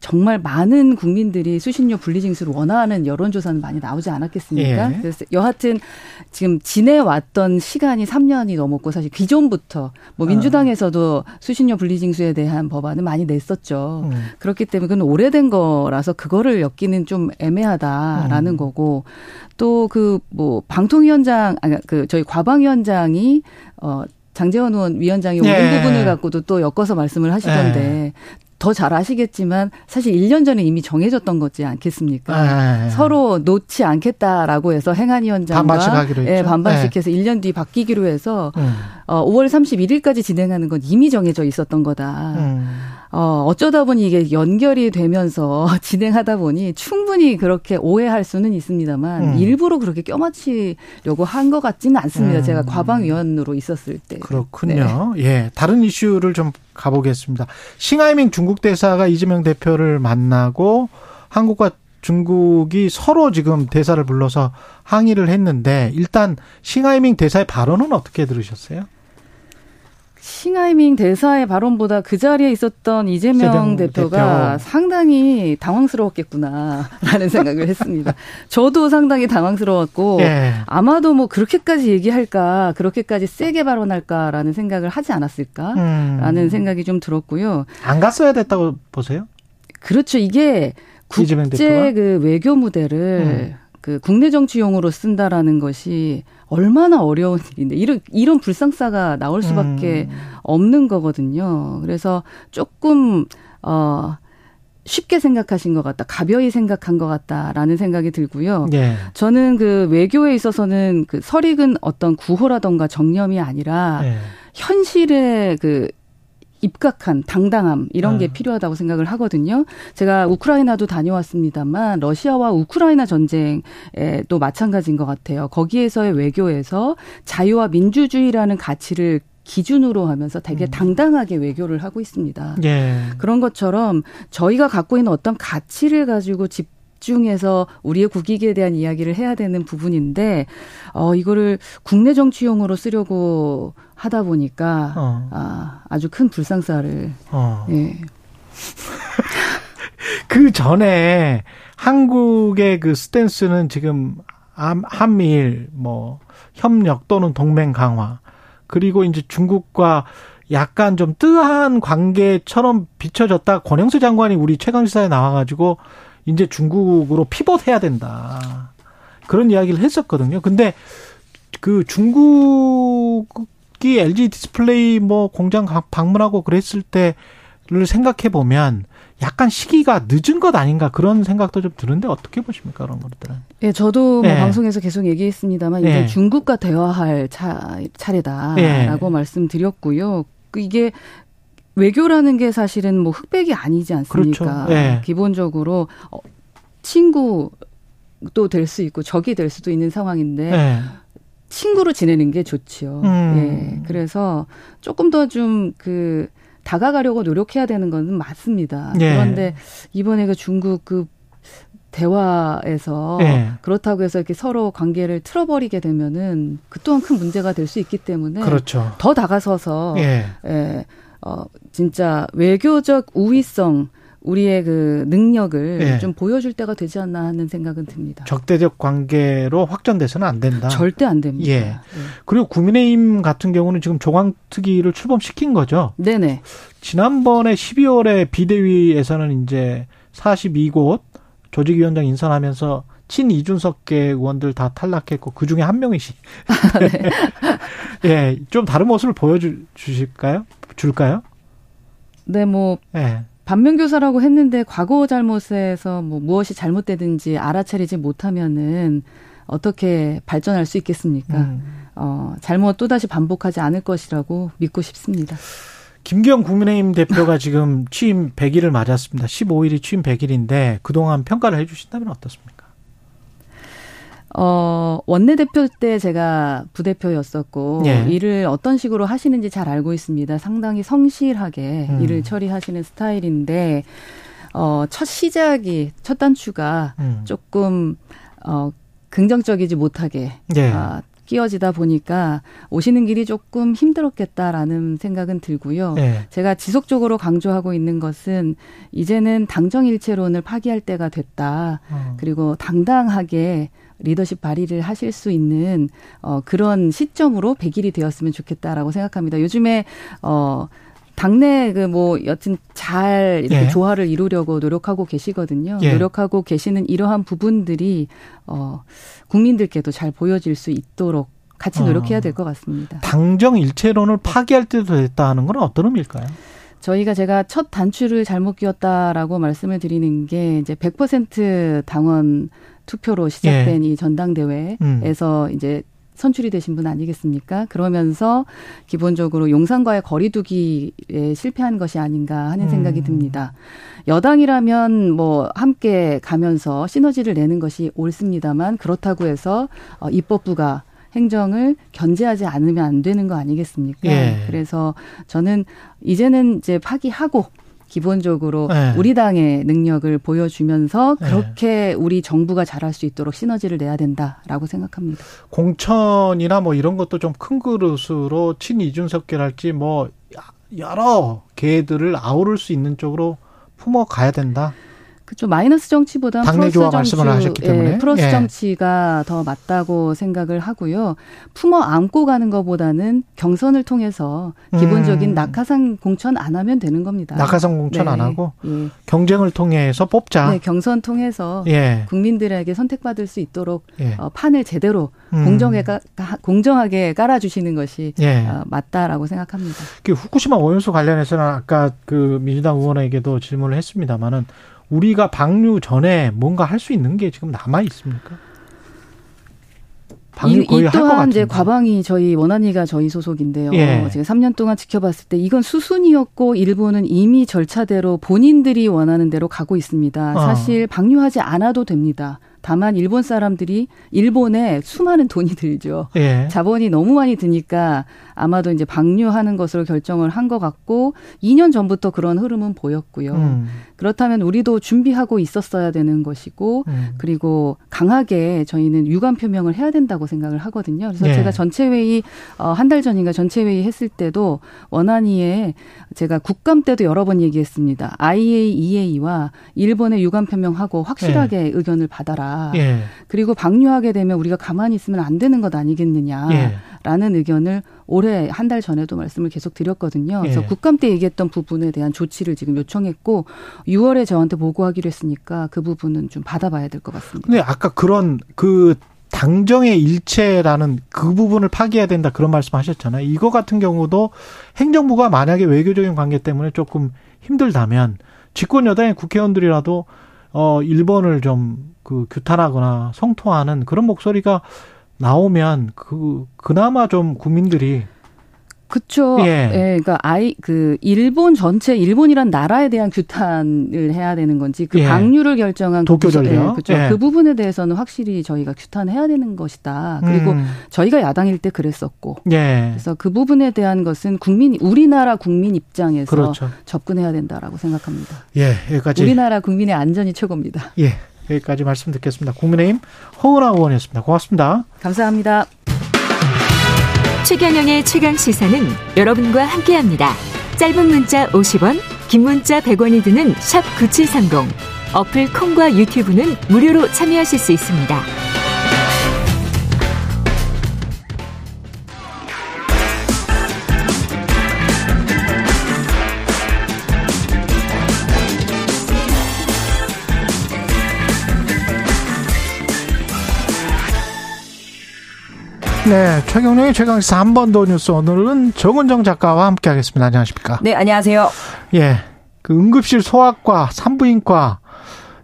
정말 많은 국민들이 수신료 분리징수를 원하는 여론조사는 많이 나오지 않았겠습니까? 예. 그래서 여하튼 지금 지내왔던 시간이 3년이 넘었고 사실 기존부터 뭐 아. 민주당에서도 수신료 분리징수에 대한 법안을 많이 냈었죠. 음. 그렇기 때문에 그건 오래된 거라서 그거를 엮기는 좀 애매하다라는 음. 거고 또 그 뭐 방통위원장 아그 그러니까 저희 과방위원장이 어 장재원 의원 위원장이 네. 오는 부분을 갖고도 또 엮어서 말씀을 하시던데 네. 더 잘 아시겠지만 사실 1년 전에 이미 정해졌던 거지 않겠습니까? 아, 예. 서로 놓지 않겠다라고 해서 행안위원장과 반반씩 하기로 했죠. 예, 반반씩 예. 해서 1년 뒤 바뀌기로 해서 음. 어, 5월 31일까지 진행하는 건 이미 정해져 있었던 거다. 음. 어, 어쩌다 보니 이게 연결이 되면서 진행하다 보니 충분히 그렇게 오해할 수는 있습니다만 음. 일부러 그렇게 껴맞추려고 한 것 같지는 않습니다. 음. 제가 과방위원으로 있었을 때. 그렇군요. 네. 예. 다른 이슈를 좀 가보겠습니다. 싱하이밍 중국 대사가 이재명 대표를 만나고 한국과 중국이 서로 지금 대사를 불러서 항의를 했는데 일단 싱하이밍 대사의 발언은 어떻게 들으셨어요? 싱하이밍 대사의 발언보다 그 자리에 있었던 이재명 대표가 대표. 상당히 당황스러웠겠구나라는 생각을 했습니다. 저도 상당히 당황스러웠고 예. 아마도 뭐 그렇게까지 얘기할까 그렇게까지 세게 발언할까라는 생각을 하지 않았을까라는 음. 생각이 좀 들었고요. 안 갔어야 됐다고 보세요? 그렇죠. 이게 국제 그 외교 무대를 음. 그 국내 정치용으로 쓴다라는 것이 얼마나 어려운 일인데 이런 이런 불상사가 나올 수밖에 음. 없는 거거든요. 그래서 조금 어 쉽게 생각하신 것 같다, 가벼이 생각한 것 같다라는 생각이 들고요. 네. 저는 그 외교에 있어서는 그 설익은 어떤 구호라던가 정념이 아니라 네. 현실의 그 입각한 당당함 이런 게 아. 필요하다고 생각을 하거든요. 제가 우크라이나도 다녀왔습니다만 러시아와 우크라이나 전쟁에도 마찬가지인 것 같아요. 거기에서의 외교에서 자유와 민주주의라는 가치를 기준으로 하면서 되게 음. 당당하게 외교를 하고 있습니다. 예. 그런 것처럼 저희가 갖고 있는 어떤 가치를 가지고 집 집중해서 우리의 국익에 대한 이야기를 해야 되는 부분인데 어 이거를 국내 정치용으로 쓰려고 하다 보니까 어. 아, 아주 큰 불상사를 어. 예. 그 전에 한국의 그 스탠스는 지금 한미일 뭐 협력 또는 동맹 강화 그리고 이제 중국과 약간 좀 뜨악한 관계처럼 비춰졌다 권영수 장관이 우리 최강 시사에 나와가지고 이제 중국으로 피벗해야 된다. 그런 이야기를 했었거든요. 근데 그 중국이 LG 디스플레이 뭐 공장 방문하고 그랬을 때를 생각해 보면 약간 시기가 늦은 것 아닌가 그런 생각도 좀 드는데 어떻게 보십니까 그런 것들은? 예, 저도 뭐 예. 방송에서 계속 얘기했습니다만 이제 예. 중국과 대화할 차, 차례다라고 예. 말씀드렸고요. 그 이게 외교라는 게 사실은 뭐 흑백이 아니지 않습니까? 그렇죠. 네. 기본적으로 어, 친구도 될수 있고 적이 될 수도 있는 상황인데 네. 친구로 지내는 게 좋지요. 음. 예. 그래서 조금 더좀그 다가가려고 노력해야 되는 건 맞습니다. 네. 그런데 이번에 그 중국 그 대화에서 네. 그렇다고 해서 이렇게 서로 관계를 틀어버리게 되면은 그 또한 큰 문제가 될 수 있기 때문에 그렇죠. 더 다가서서 예. 예. 어 진짜 외교적 우위성 우리의 그 능력을 네. 좀 보여줄 때가 되지 않나 하는 생각은 듭니다. 적대적 관계로 확전돼서는 안 된다. 절대 안 됩니다. 예. 네. 그리고 국민의힘 같은 경우는 지금 조광특위를 출범시킨 거죠. 네네. 지난번에 12월에 비대위에서는 이제 42곳 조직위원장 인선하면서 친 이준석계 의원들 다 탈락했고 그 중에 한 명이시. 네. 예, 좀 다른 모습을 보여주실까요? 줄까요? 네, 뭐 예. 반면교사라고 했는데 과거 잘못에서 뭐 무엇이 잘못되든지 알아차리지 못하면은 어떻게 발전할 수 있겠습니까? 음. 어, 잘못 또다시 반복하지 않을 것이라고 믿고 싶습니다. 김기현 국민의힘 대표가 지금 취임 100일을 맞았습니다. 15일이 취임 100일인데 그동안 평가를 해 주신다면 어떻습니까? 어, 원내대표 때 제가 부대표였었고, 예. 일을 어떤 식으로 하시는지 잘 알고 있습니다. 상당히 성실하게 음. 일을 처리하시는 스타일인데, 어, 첫 시작이, 첫 단추가 음. 조금, 어, 긍정적이지 못하게, 예. 어, 끼어지다 보니까 오시는 길이 조금 힘들었겠다라는 생각은 들고요. 예. 제가 지속적으로 강조하고 있는 것은 이제는 당정일체론을 파기할 때가 됐다. 어. 그리고 당당하게 리더십 발휘를 하실 수 있는 어 그런 시점으로 100일이 되었으면 좋겠다라고 생각합니다. 요즘에 어 당내 그 뭐 여튼 잘 이렇게 예. 조화를 이루려고 노력하고 계시거든요. 예. 노력하고 계시는 이러한 부분들이 어 국민들께도 잘 보여질 수 있도록 같이 노력해야 어. 될것 같습니다. 당정 일체론을 파기할 때도 됐다는 건 어떤 의미일까요? 저희가 제가 첫 단추를 잘못 끼웠다라고 말씀을 드리는 게 이제 100% 당원 투표로 시작된 예. 이 전당대회에서 음. 이제 선출이 되신 분 아니겠습니까? 그러면서 기본적으로 용산과의 거리두기에 실패한 것이 아닌가 하는 음. 생각이 듭니다. 여당이라면 뭐 함께 가면서 시너지를 내는 것이 옳습니다만 그렇다고 해서 어, 입법부가 행정을 견제하지 않으면 안 되는 거 아니겠습니까? 예. 그래서 저는 이제는 이제 파기하고 기본적으로 네. 우리 당의 능력을 보여주면서 네. 그렇게 네. 우리 정부가 잘할 수 있도록 시너지를 내야 된다라고 생각합니다. 공천이나 뭐 이런 것도 좀 큰 그릇으로 친 이준석계랄지 뭐 여러 개들을 아우를 수 있는 쪽으로 품어 가야 된다. 그렇죠. 마이너스 정치보다 당내 조화 말씀을 하셨기 때문에 예, 플러스 예. 정치가 더 맞다고 생각을 하고요. 품어 안고 가는 것보다는 경선을 통해서 기본적인 음. 낙하산 공천 안 하면 되는 겁니다. 낙하산 공천 네. 안 하고 예. 경쟁을 통해서 뽑자. 네, 경선 통해서 예. 국민들에게 선택받을 수 있도록 예. 어, 판을 제대로 음. 공정하게, 공정하게 깔아주시는 것이 예. 어, 맞다라고 생각합니다. 그 후쿠시마 오염수 관련해서는 아까 그 민주당 의원에게도 질문을 했습니다만은 우리가 방류 전에 뭔가 할 수 있는 게 지금 남아 있습니까? 이, 이 또한 이제 과방이 저희 원안위가 저희 소속인데요. 예. 제가 3년 동안 지켜봤을 때 이건 수순이었고 일본은 이미 절차대로 본인들이 원하는 대로 가고 있습니다. 어. 사실 방류하지 않아도 됩니다. 다만 일본 사람들이 일본에 수많은 돈이 들죠. 예. 자본이 너무 많이 드니까 아마도 이제 방류하는 것으로 결정을 한 것 같고 2년 전부터 그런 흐름은 보였고요. 음. 그렇다면 우리도 준비하고 있었어야 되는 것이고 음. 그리고 강하게 저희는 유감 표명을 해야 된다고 생각을 하거든요. 그래서 예. 제가 전체 회의 어, 한 달 전인가 전체 회의 했을 때도 원안위에 제가 국감 때도 여러 번 얘기했습니다. IAEA와 일본의 유감 표명하고 확실하게 예. 의견을 받아라. 예. 그리고 방류하게 되면 우리가 가만히 있으면 안 되는 것 아니겠느냐라는 예. 의견을 올해 한 달 전에도 말씀을 계속 드렸거든요. 그래서 예. 국감 때 얘기했던 부분에 대한 조치를 지금 요청했고 6월에 저한테 보고하기로 했으니까 그 부분은 좀 받아봐야 될 것 같습니다. 근데 아까 그런 그 당정의 일체라는 그 부분을 파기해야 된다 그런 말씀 하셨잖아요. 이거 같은 경우도 행정부가 만약에 외교적인 관계 때문에 조금 힘들다면 집권 여당의 국회의원들이라도 어 일본을 좀 그 규탄하거나 성토하는 그런 목소리가 나오면 그 그나마 좀 국민들이 그쵸. 예. 예. 그러니까 아이 그 일본 전체 일본이란 나라에 대한 규탄을 해야 되는 건지 그 예. 방류를 결정한 도쿄 전력. 예, 그렇죠. 예. 그 부분에 대해서는 확실히 저희가 규탄해야 되는 것이다. 그리고 음. 저희가 야당일 때 그랬었고. 예. 그래서 그 부분에 대한 것은 국민 우리나라 국민 입장에서 그렇죠. 접근해야 된다라고 생각합니다. 예. 여기까지 우리나라 국민의 안전이 최고입니다. 예. 여기까지 말씀 듣겠습니다. 국민의힘 허은하 의원이었습니다. 고맙습니다. 감사합니다. 최경영의 최강 시사는 여러분과 함께합니다. 짧은 문자 50원, 긴 문자 100원이 드는 샵 9730. 어플 콩과 유튜브는 무료로 참여하실 수 있습니다. 네, 최경영의 최강시사 한 번 더 뉴스 오늘은 정은정 작가와 함께하겠습니다. 안녕하십니까? 네, 안녕하세요. 예, 그 응급실 소아과, 산부인과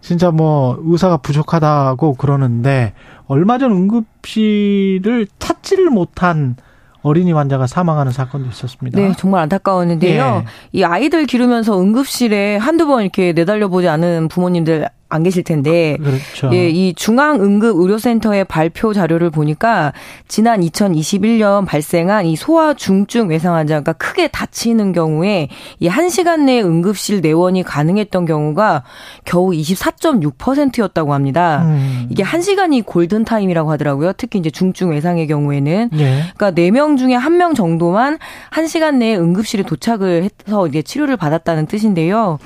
진짜 뭐 의사가 부족하다고 그러는데 얼마 전 응급실을 찾지를 못한 어린이 환자가 사망하는 사건도 있었습니다. 네, 정말 안타까웠는데요. 예. 이 아이들 기르면서 응급실에 한두 번 이렇게 내달려 보지 않은 부모님들 안 계실 텐데 그렇죠. 예, 이 중앙 응급 의료센터의 발표 자료를 보니까 지난 2021년 발생한 이 소아 중증 외상 환자가 크게 다치는 경우에 이 1시간 내에 응급실 내원이 가능했던 경우가 겨우 24.6%였다고 합니다. 음. 이게 1시간이 골든 타임이라고 하더라고요. 특히 이제 중증 외상의 경우에는 예. 그러니까 4명 중에 1명 정도만 1시간 내에 응급실에 도착을 해서 이제 치료를 받았다는 뜻인데요.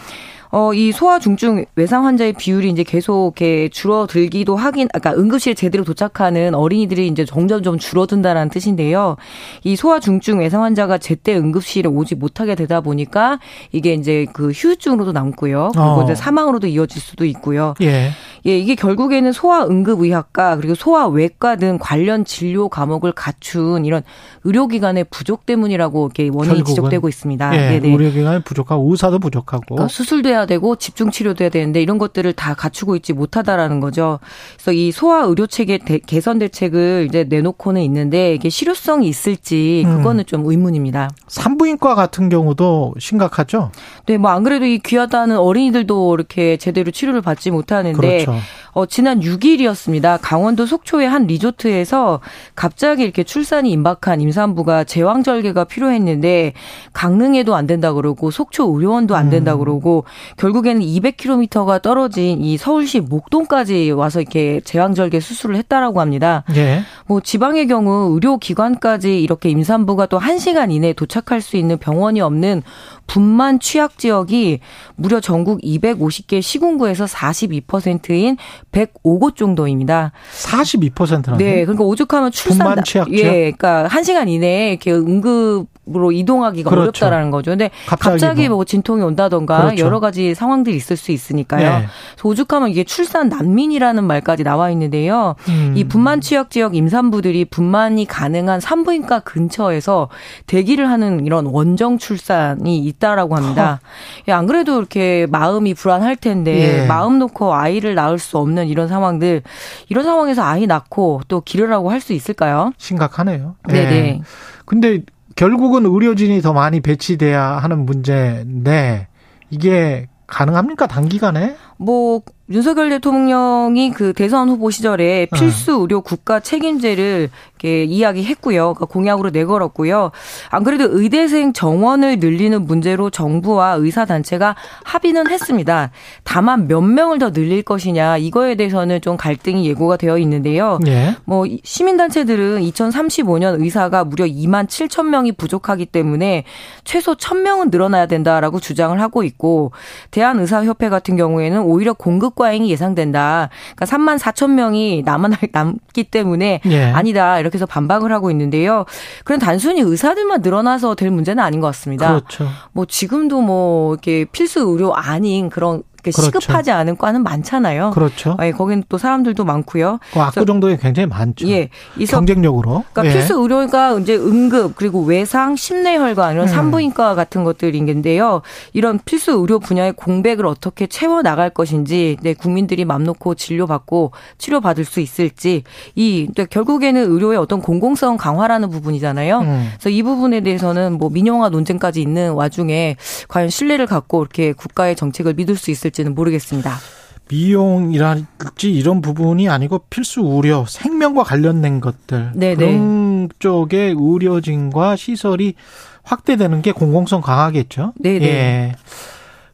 어, 이 소아 중증 외상 환자의 비율이 이제 계속 이렇게 줄어들기도 하긴, 아까 응급실에 제대로 도착하는 어린이들이 이제 점점 좀 줄어든다라는 뜻인데요. 이 소아 중증 외상 환자가 제때 응급실에 오지 못하게 되다 보니까 이게 이제 그 휴유증으로도 남고요. 그리고 어. 이제 사망으로도 이어질 수도 있고요. 예. 예, 이게 결국에는 소아 응급의학과 그리고 소아 외과 등 관련 진료 과목을 갖춘 이런 의료기관의 부족 때문이라고 이렇게 원인이. 지적되고 있습니다. 예, 네네. 의료기관이 부족하고 의사도 부족하고 그러니까 수술돼야 되고 집중 치료돼야 되는데 이런 것들을 다 갖추고 있지 못하다라는 거죠. 그래서 이 소아 의료 체계 개선 대책을 이제 내놓고는 있는데 이게 실효성이 있을지 음. 그거는 음. 좀 의문입니다. 산부인과 같은 경우도 심각하죠? 네, 뭐 안 그래도 이 귀하다는 어린이들도 이렇게 제대로 치료를 받지 못하는데 그렇죠. 그렇죠. 어, 지난 6일이었습니다. 강원도 속초의 한 리조트에서 갑자기 이렇게 출산이 임박한 임산부가 제왕절개가 필요했는데 강릉에도 안 된다 그러고 속초 의료원도 안 된다 음. 그러고 결국에는 200km가 떨어진 이 서울시 목동까지 와서 이렇게 제왕절개 수술을 했다라고 합니다. 예. 뭐 지방의 경우 의료기관까지 이렇게 임산부가 또 1시간 이내에 도착할 수 있는 병원이 없는 분만 취약 지역이 무려 전국 250개 시군구에서 42%인 105곳 정도입니다. 42%라는 네, 그러니까 오죽하면 출산. 예, 그러니까 1시간 이내에 이렇게 응급 으로 이동하기가 그렇죠. 어렵다라는 거죠. 근데 갑자기, 갑자기 뭐. 뭐. 진통이 온다던가 그렇죠. 여러 가지 상황들이 있을 수 있으니까요. 네. 오죽하면 이게 출산 난민이라는 말까지 나와 있는데요. 음. 이 분만 취약 지역 임산부들이 분만이 가능한 산부인과 근처에서 대기를 하는 이런 원정 출산이 있다라고 합니다. 예, 안 그래도 이렇게 마음이 불안할 텐데 예. 마음 놓고 아이를 낳을 수 없는 이런 상황들 이런 상황에서 아이 낳고 또 기르라고 할 수 있을까요? 심각하네요. 네네. 네. 근데 결국은 의료진이 더 많이 배치돼야 하는 문제인데 이게 가능합니까 단기간에? 뭐 윤석열 대통령이 그 대선 후보 시절에 네. 필수 의료 국가 책임제를 이렇게 이야기했고요. 그러니까 공약으로 내걸었고요. 안 그래도 의대생 정원을 늘리는 문제로 정부와 의사 단체가 합의는 했습니다. 다만 몇 명을 더 늘릴 것이냐 이거에 대해서는 좀 갈등이 예고가 되어 있는데요. 네. 뭐 시민 단체들은 2035년 의사가 무려 2만 7천 명이 부족하기 때문에 최소 1,000명은 늘어나야 된다라고 주장을 하고 있고 대한의사협회 같은 경우에는 오히려 공급 과잉이 예상된다. 그러니까 3만 4천 명이 남아 남기 때문에 예. 아니다 이렇게 해서 반박을 하고 있는데요. 그런 단순히 의사들만 늘어나서 될 문제는 아닌 것 같습니다. 그렇죠. 뭐 지금도 뭐 이렇게 필수 의료 아닌 그런 그렇죠. 시급하지 않은 과는 많잖아요. 그렇죠. 예, 거기는 또 사람들도 많고요. 그 악구 정도에 굉장히 많죠. 예, 경쟁력으로. 그러니까 예. 필수 의료가 이제 응급 그리고 외상, 심내혈관 이런 음. 산부인과 같은 것들인 건데요. 이런 필수 의료 분야의 공백을 어떻게 채워 나갈 것인지, 네, 국민들이 맘 놓고 진료받고 치료받을 수 있을지 이 결국에는 의료의 어떤 공공성 강화라는 부분이잖아요. 음. 그래서 이 부분에 대해서는 뭐 민영화 논쟁까지 있는 와중에 과연 신뢰를 갖고 이렇게 국가의 정책을 믿을 수 있을 있을지는 모르겠습니다. 미용이랄지 이런 부분이 아니고 필수 의료, 생명과 관련된 것들 네네. 그런 쪽에 의료진과 시설이 확대되는 게 공공성 강하겠죠. 네, 예.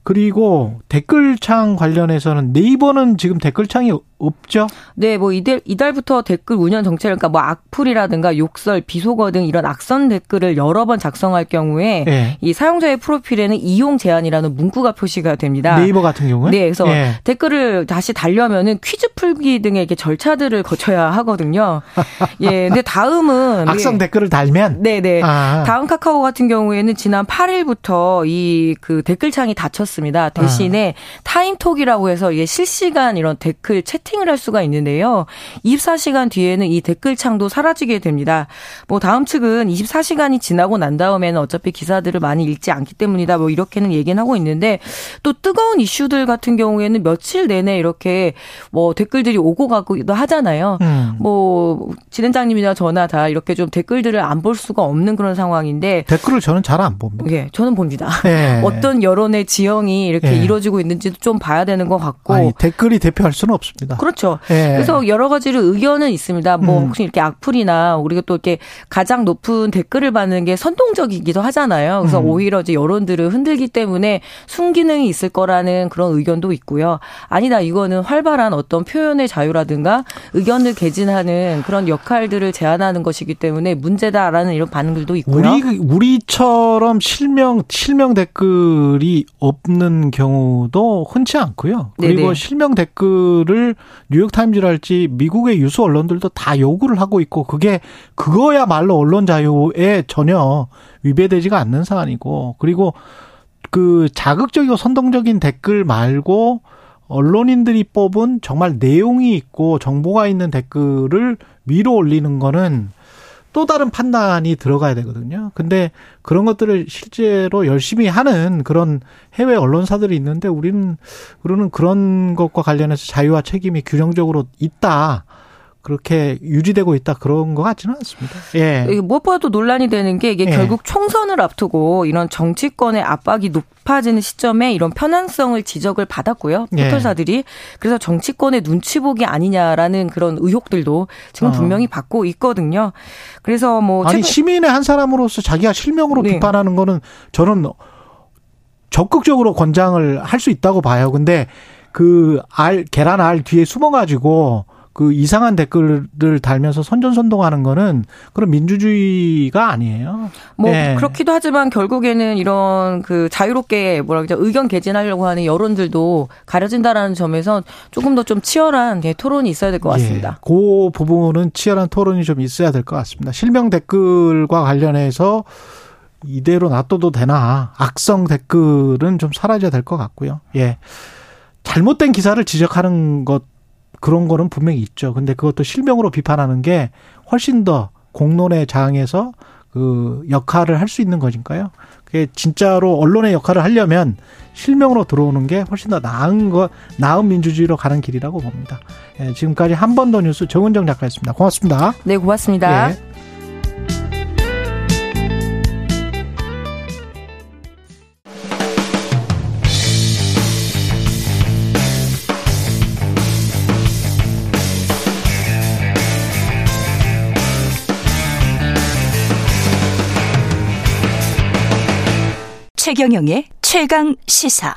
그리고 댓글창 관련해서는 네이버는 지금 댓글창이 없죠? 네, 뭐 이달 이달부터 댓글 운영 정책 그러니까 뭐 악플이라든가 욕설, 비속어 등 이런 악성 댓글을 여러 번 작성할 경우에 네. 이 사용자의 프로필에는 이용 제한이라는 문구가 표시가 됩니다. 네이버 같은 경우에? 네, 그래서 네. 댓글을 다시 달려면은 퀴즈 풀기 등의 이렇게 절차들을 거쳐야 하거든요. 예, 근데 다음은 악성 예. 댓글을 달면 네, 네. 아. 다음 카카오 같은 경우에는 지난 8일부터 이 그 댓글창이 닫혔습니다. 대신에 아. 타임톡이라고 해서 이게 실시간 이런 댓글 채 채팅을 할 수가 있는데요. 24시간 뒤에는 이 댓글창도 사라지게 됩니다. 뭐 다음 측은 24시간이 지나고 난 다음에는 어차피 기사들을 많이 읽지 않기 때문이다. 뭐 이렇게는 얘기는 하고 있는데 또 뜨거운 이슈들 같은 경우에는 며칠 내내 이렇게 뭐 댓글들이 오고 가고도 하잖아요. 음. 뭐 진행장님이나 저나 다 이렇게 좀 댓글들을 안 볼 수가 없는 그런 상황인데 댓글을 저는 잘 안 봅니다. 예, 저는 봅니다. 네. 어떤 여론의 지형이 이렇게 네. 이루어지고 있는지도 좀 봐야 되는 것 같고 아니, 댓글이 대표할 수는 없습니다. 그렇죠. 예. 그래서 여러 가지로 의견은 있습니다. 뭐 음. 혹시 이렇게 악플이나 우리가 또 이렇게 가장 높은 댓글을 받는 게 선동적이기도 하잖아요. 그래서 음. 오히려 이제 여론들을 흔들기 때문에 순기능이 있을 거라는 그런 의견도 있고요. 아니다 이거는 활발한 어떤 표현의 자유라든가 의견을 개진하는 그런 역할들을 제한하는 것이기 때문에 문제다라는 이런 반응들도 있고요. 우리 우리처럼 실명 실명 댓글이 없는 경우도 흔치 않고요. 그리고 네네. 실명 댓글을 뉴욕타임즈랄지 미국의 유수 언론들도 다 요구를 하고 있고 그게 그거야말로 언론 자유에 전혀 위배되지가 않는 사안이고 그리고 그 자극적이고 선동적인 댓글 말고 언론인들이 뽑은 정말 내용이 있고 정보가 있는 댓글을 위로 올리는 거는 또 다른 판단이 들어가야 되거든요. 근데 그런 것들을 실제로 열심히 하는 그런 해외 언론사들이 있는데 우리는 그러는 그런 것과 관련해서 자유와 책임이 균형적으로 있다. 그렇게 유지되고 있다 그런 것 같지는 않습니다. 예. 무엇보다도 논란이 되는 게 이게 예. 결국 총선을 앞두고 이런 정치권의 압박이 높아지는 시점에 이런 편향성을 지적을 받았고요. 예. 포털사들이 예. 그래서 정치권의 눈치 보기 아니냐라는 그런 의혹들도 지금 어. 분명히 받고 있거든요. 그래서 뭐 아니 시민의 한 사람으로서 자기가 실명으로 네. 비판하는 거는 저는 적극적으로 권장을 할 수 있다고 봐요. 근데 그 알 계란 알 뒤에 숨어 가지고 그 이상한 댓글을 달면서 선전선동하는 거는 그런 민주주의가 아니에요. 뭐 네. 그렇기도 하지만 결국에는 이런 그 자유롭게 뭐라 그러죠 의견 개진하려고 하는 여론들도 가려진다라는 점에서 조금 더 좀 치열한 예, 토론이 있어야 될 것 같습니다. 예. 그 부분은 치열한 토론이 좀 있어야 될 것 같습니다. 실명 댓글과 관련해서 이대로 놔둬도 되나 악성 댓글은 좀 사라져야 될 것 같고요. 예. 잘못된 기사를 지적하는 것 그런 거는 분명히 있죠. 근데 그것도 실명으로 비판하는 게 훨씬 더 공론의 장에서 그 역할을 할 수 있는 거니까요. 그게 진짜로 언론의 역할을 하려면 실명으로 들어오는 게 훨씬 더 나은 거, 나은 민주주의로 가는 길이라고 봅니다. 예, 지금까지 한 번 더 뉴스 정은정 작가였습니다. 고맙습니다. 네, 고맙습니다. 예. 최경영의 최강 시사.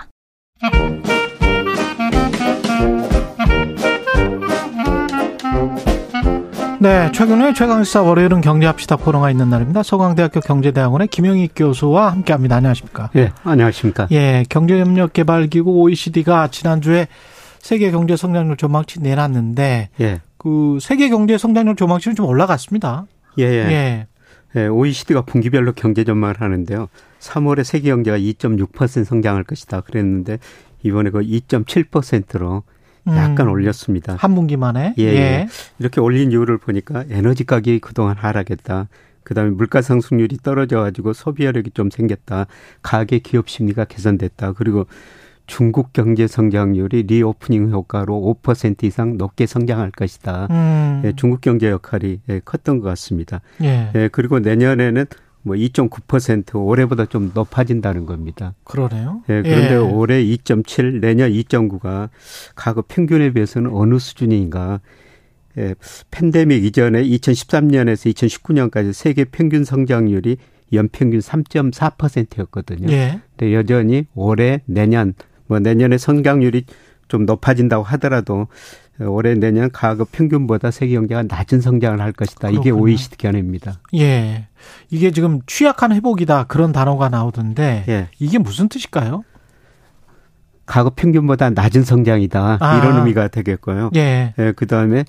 네, 최근에 최강시사 월요일은 경제합시다 코너가 있는 날입니다. 서강대학교 경제대학원의 김영희 교수와 함께합니다. 안녕하십니까? 예, 안녕하십니까? 예, 경제협력개발기구 OECD가 지난주에 세계 경제 성장률 전망치 내놨는데, 예. 그 세계 경제 성장률 전망치는 좀 올라갔습니다. 예, 예. 예. 예, OECD가 분기별로 경제 전망을 하는데요. 3월에 세계 경제가 2.6% 성장할 것이다 그랬는데 이번에 그 2.7%로 약간 음, 올렸습니다. 한 분기만에? 예, 예. 예. 이렇게 올린 이유를 보니까 에너지 가격이 그동안 하락했다. 그다음에 물가 상승률이 떨어져 가지고 소비력이 좀 생겼다. 가계 기업 심리가 개선됐다. 그리고 중국 경제 성장률이 reopening 효과로 5% 이상 높게 성장할 것이다. 음. 예, 중국 경제 역할이 예, 컸던 것 같습니다. 예. 예 그리고 내년에는 뭐 2.9% 올해보다 좀 높아진다는 겁니다. 그러네요. 예, 그런데 예. 올해 2.7, 내년 2.9가 과거 평균에 비해서는 어느 수준인가? 예, 팬데믹 이전에 2013년에서 2019년까지 세계 평균 성장률이 연평균 3.4%였거든요. 예. 근데 여전히 올해 내년 뭐 내년에 성장률이 좀 높아진다고 하더라도 올해 내년 가급 평균보다 세계 경제가 낮은 성장을 할 것이다. 그렇군요. 이게 OECD 견해입니다. 예. 이게 지금 취약한 회복이다 그런 단어가 나오던데 예. 이게 무슨 뜻일까요? 가급 평균보다 낮은 성장이다. 아. 이런 의미가 되겠고요. 예. 예 그다음에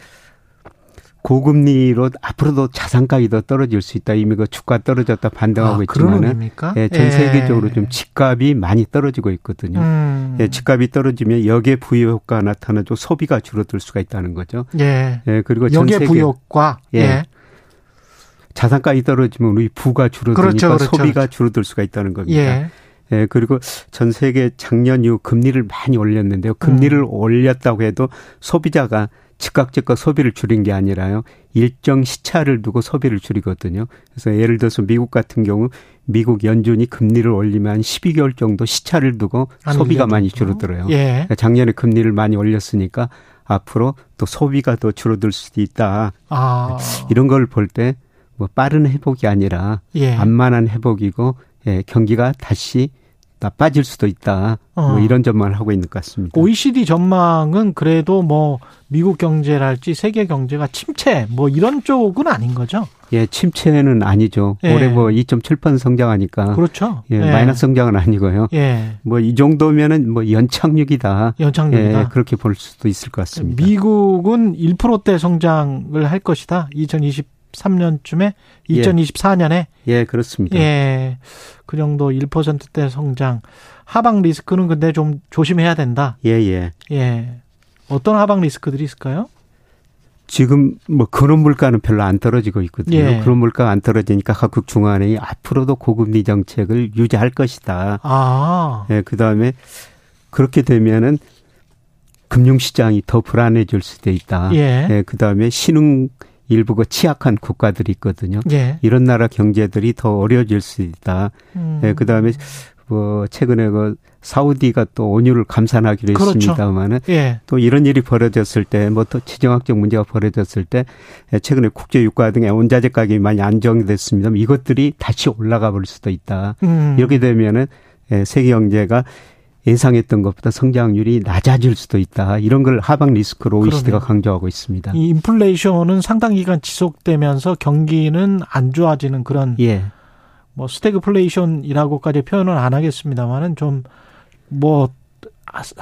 고금리로 앞으로도 자산 가격이 더 떨어질 수 있다. 이미 그 주가 떨어졌다 반등하고 아, 있지만은 예, 전 예. 세계적으로 좀 집값이 많이 떨어지고 있거든요. 음. 예, 집값이 떨어지면 역의 부유 효과가 나타나죠. 소비가 줄어들 수가 있다는 거죠. 예. 예 그리고 전 세계 부유 효과. 예. 예. 자산가격이 떨어지면 우리 부가 줄어드니까 그렇죠, 그렇죠. 소비가 줄어들 수가 있다는 겁니다. 예. 예, 그리고 전 세계 작년 이후 금리를 많이 올렸는데요. 금리를 음. 올렸다고 해도 소비자가 즉각 즉각 소비를 줄인 게 아니라요. 일정 시차를 두고 소비를 줄이거든요. 그래서 예를 들어서 미국 같은 경우 미국 연준이 금리를 올리면 12개월 정도 시차를 두고 소비가 많이 줄어들어요. 예. 그러니까 작년에 금리를 많이 올렸으니까 앞으로 또 소비가 더 줄어들 수도 있다. 아. 이런 걸 볼 때 뭐 빠른 회복이 아니라 예. 안만한 회복이고 예, 경기가 다시 나빠질 수도 있다. 뭐 어. 뭐 이런 전망을 하고 있는 것 같습니다. OECD 전망은 그래도 뭐 미국 경제랄지 세계 경제가 침체 뭐 이런 쪽은 아닌 거죠? 예, 침체는 아니죠. 예. 올해 뭐 2.7% 성장하니까. 그렇죠. 예, 예. 마이너스 성장은 아니고요. 예. 뭐 이 정도면은 뭐 연착륙이다. 연착륙이다. 예, 그렇게 볼 수도 있을 것 같습니다. 미국은 1%대 성장을 할 것이다. 2023년쯤에 2024년에 예, 예 그렇습니다. 예. 그 정도 1%대 성장. 하방 리스크는 근데 좀 조심해야 된다. 예, 예. 예. 어떤 하방 리스크들이 있을까요? 지금 뭐 그런 물가는 별로 안 떨어지고 있거든요. 예. 그런 물가가 안 떨어지니까 각국 중앙은행이 앞으로도 고금리 정책을 유지할 것이다. 아. 예, 그다음에 그렇게 되면은 금융시장이 더 불안해질 수도 있다. 예. 예 그다음에 신흥 일부 그 취약한 국가들이 있거든요. 예. 이런 나라 경제들이 더 어려워질 수 있다. 음. 예, 그다음에 뭐 최근에 그 사우디가 또 온유를 감산하기로 그렇죠. 했습니다만은 예. 또 이런 일이 벌어졌을 때 뭐 또 지정학적 문제가 벌어졌을 때 예, 최근에 국제 유가 등의 원자재 가격이 많이 안정됐습니다. 이것들이 다시 올라가 볼 수도 있다. 음. 이렇게 되면은 예, 세계 경제가 예상했던 것보다 성장률이 낮아질 수도 있다. 이런 걸 하방 리스크로 OECD가 그러네요. 강조하고 있습니다. 이 인플레이션은 상당 기간 지속되면서 경기는 안 좋아지는 그런 예. 뭐 스태그플레이션이라고까지 표현은 안 하겠습니다만은 좀뭐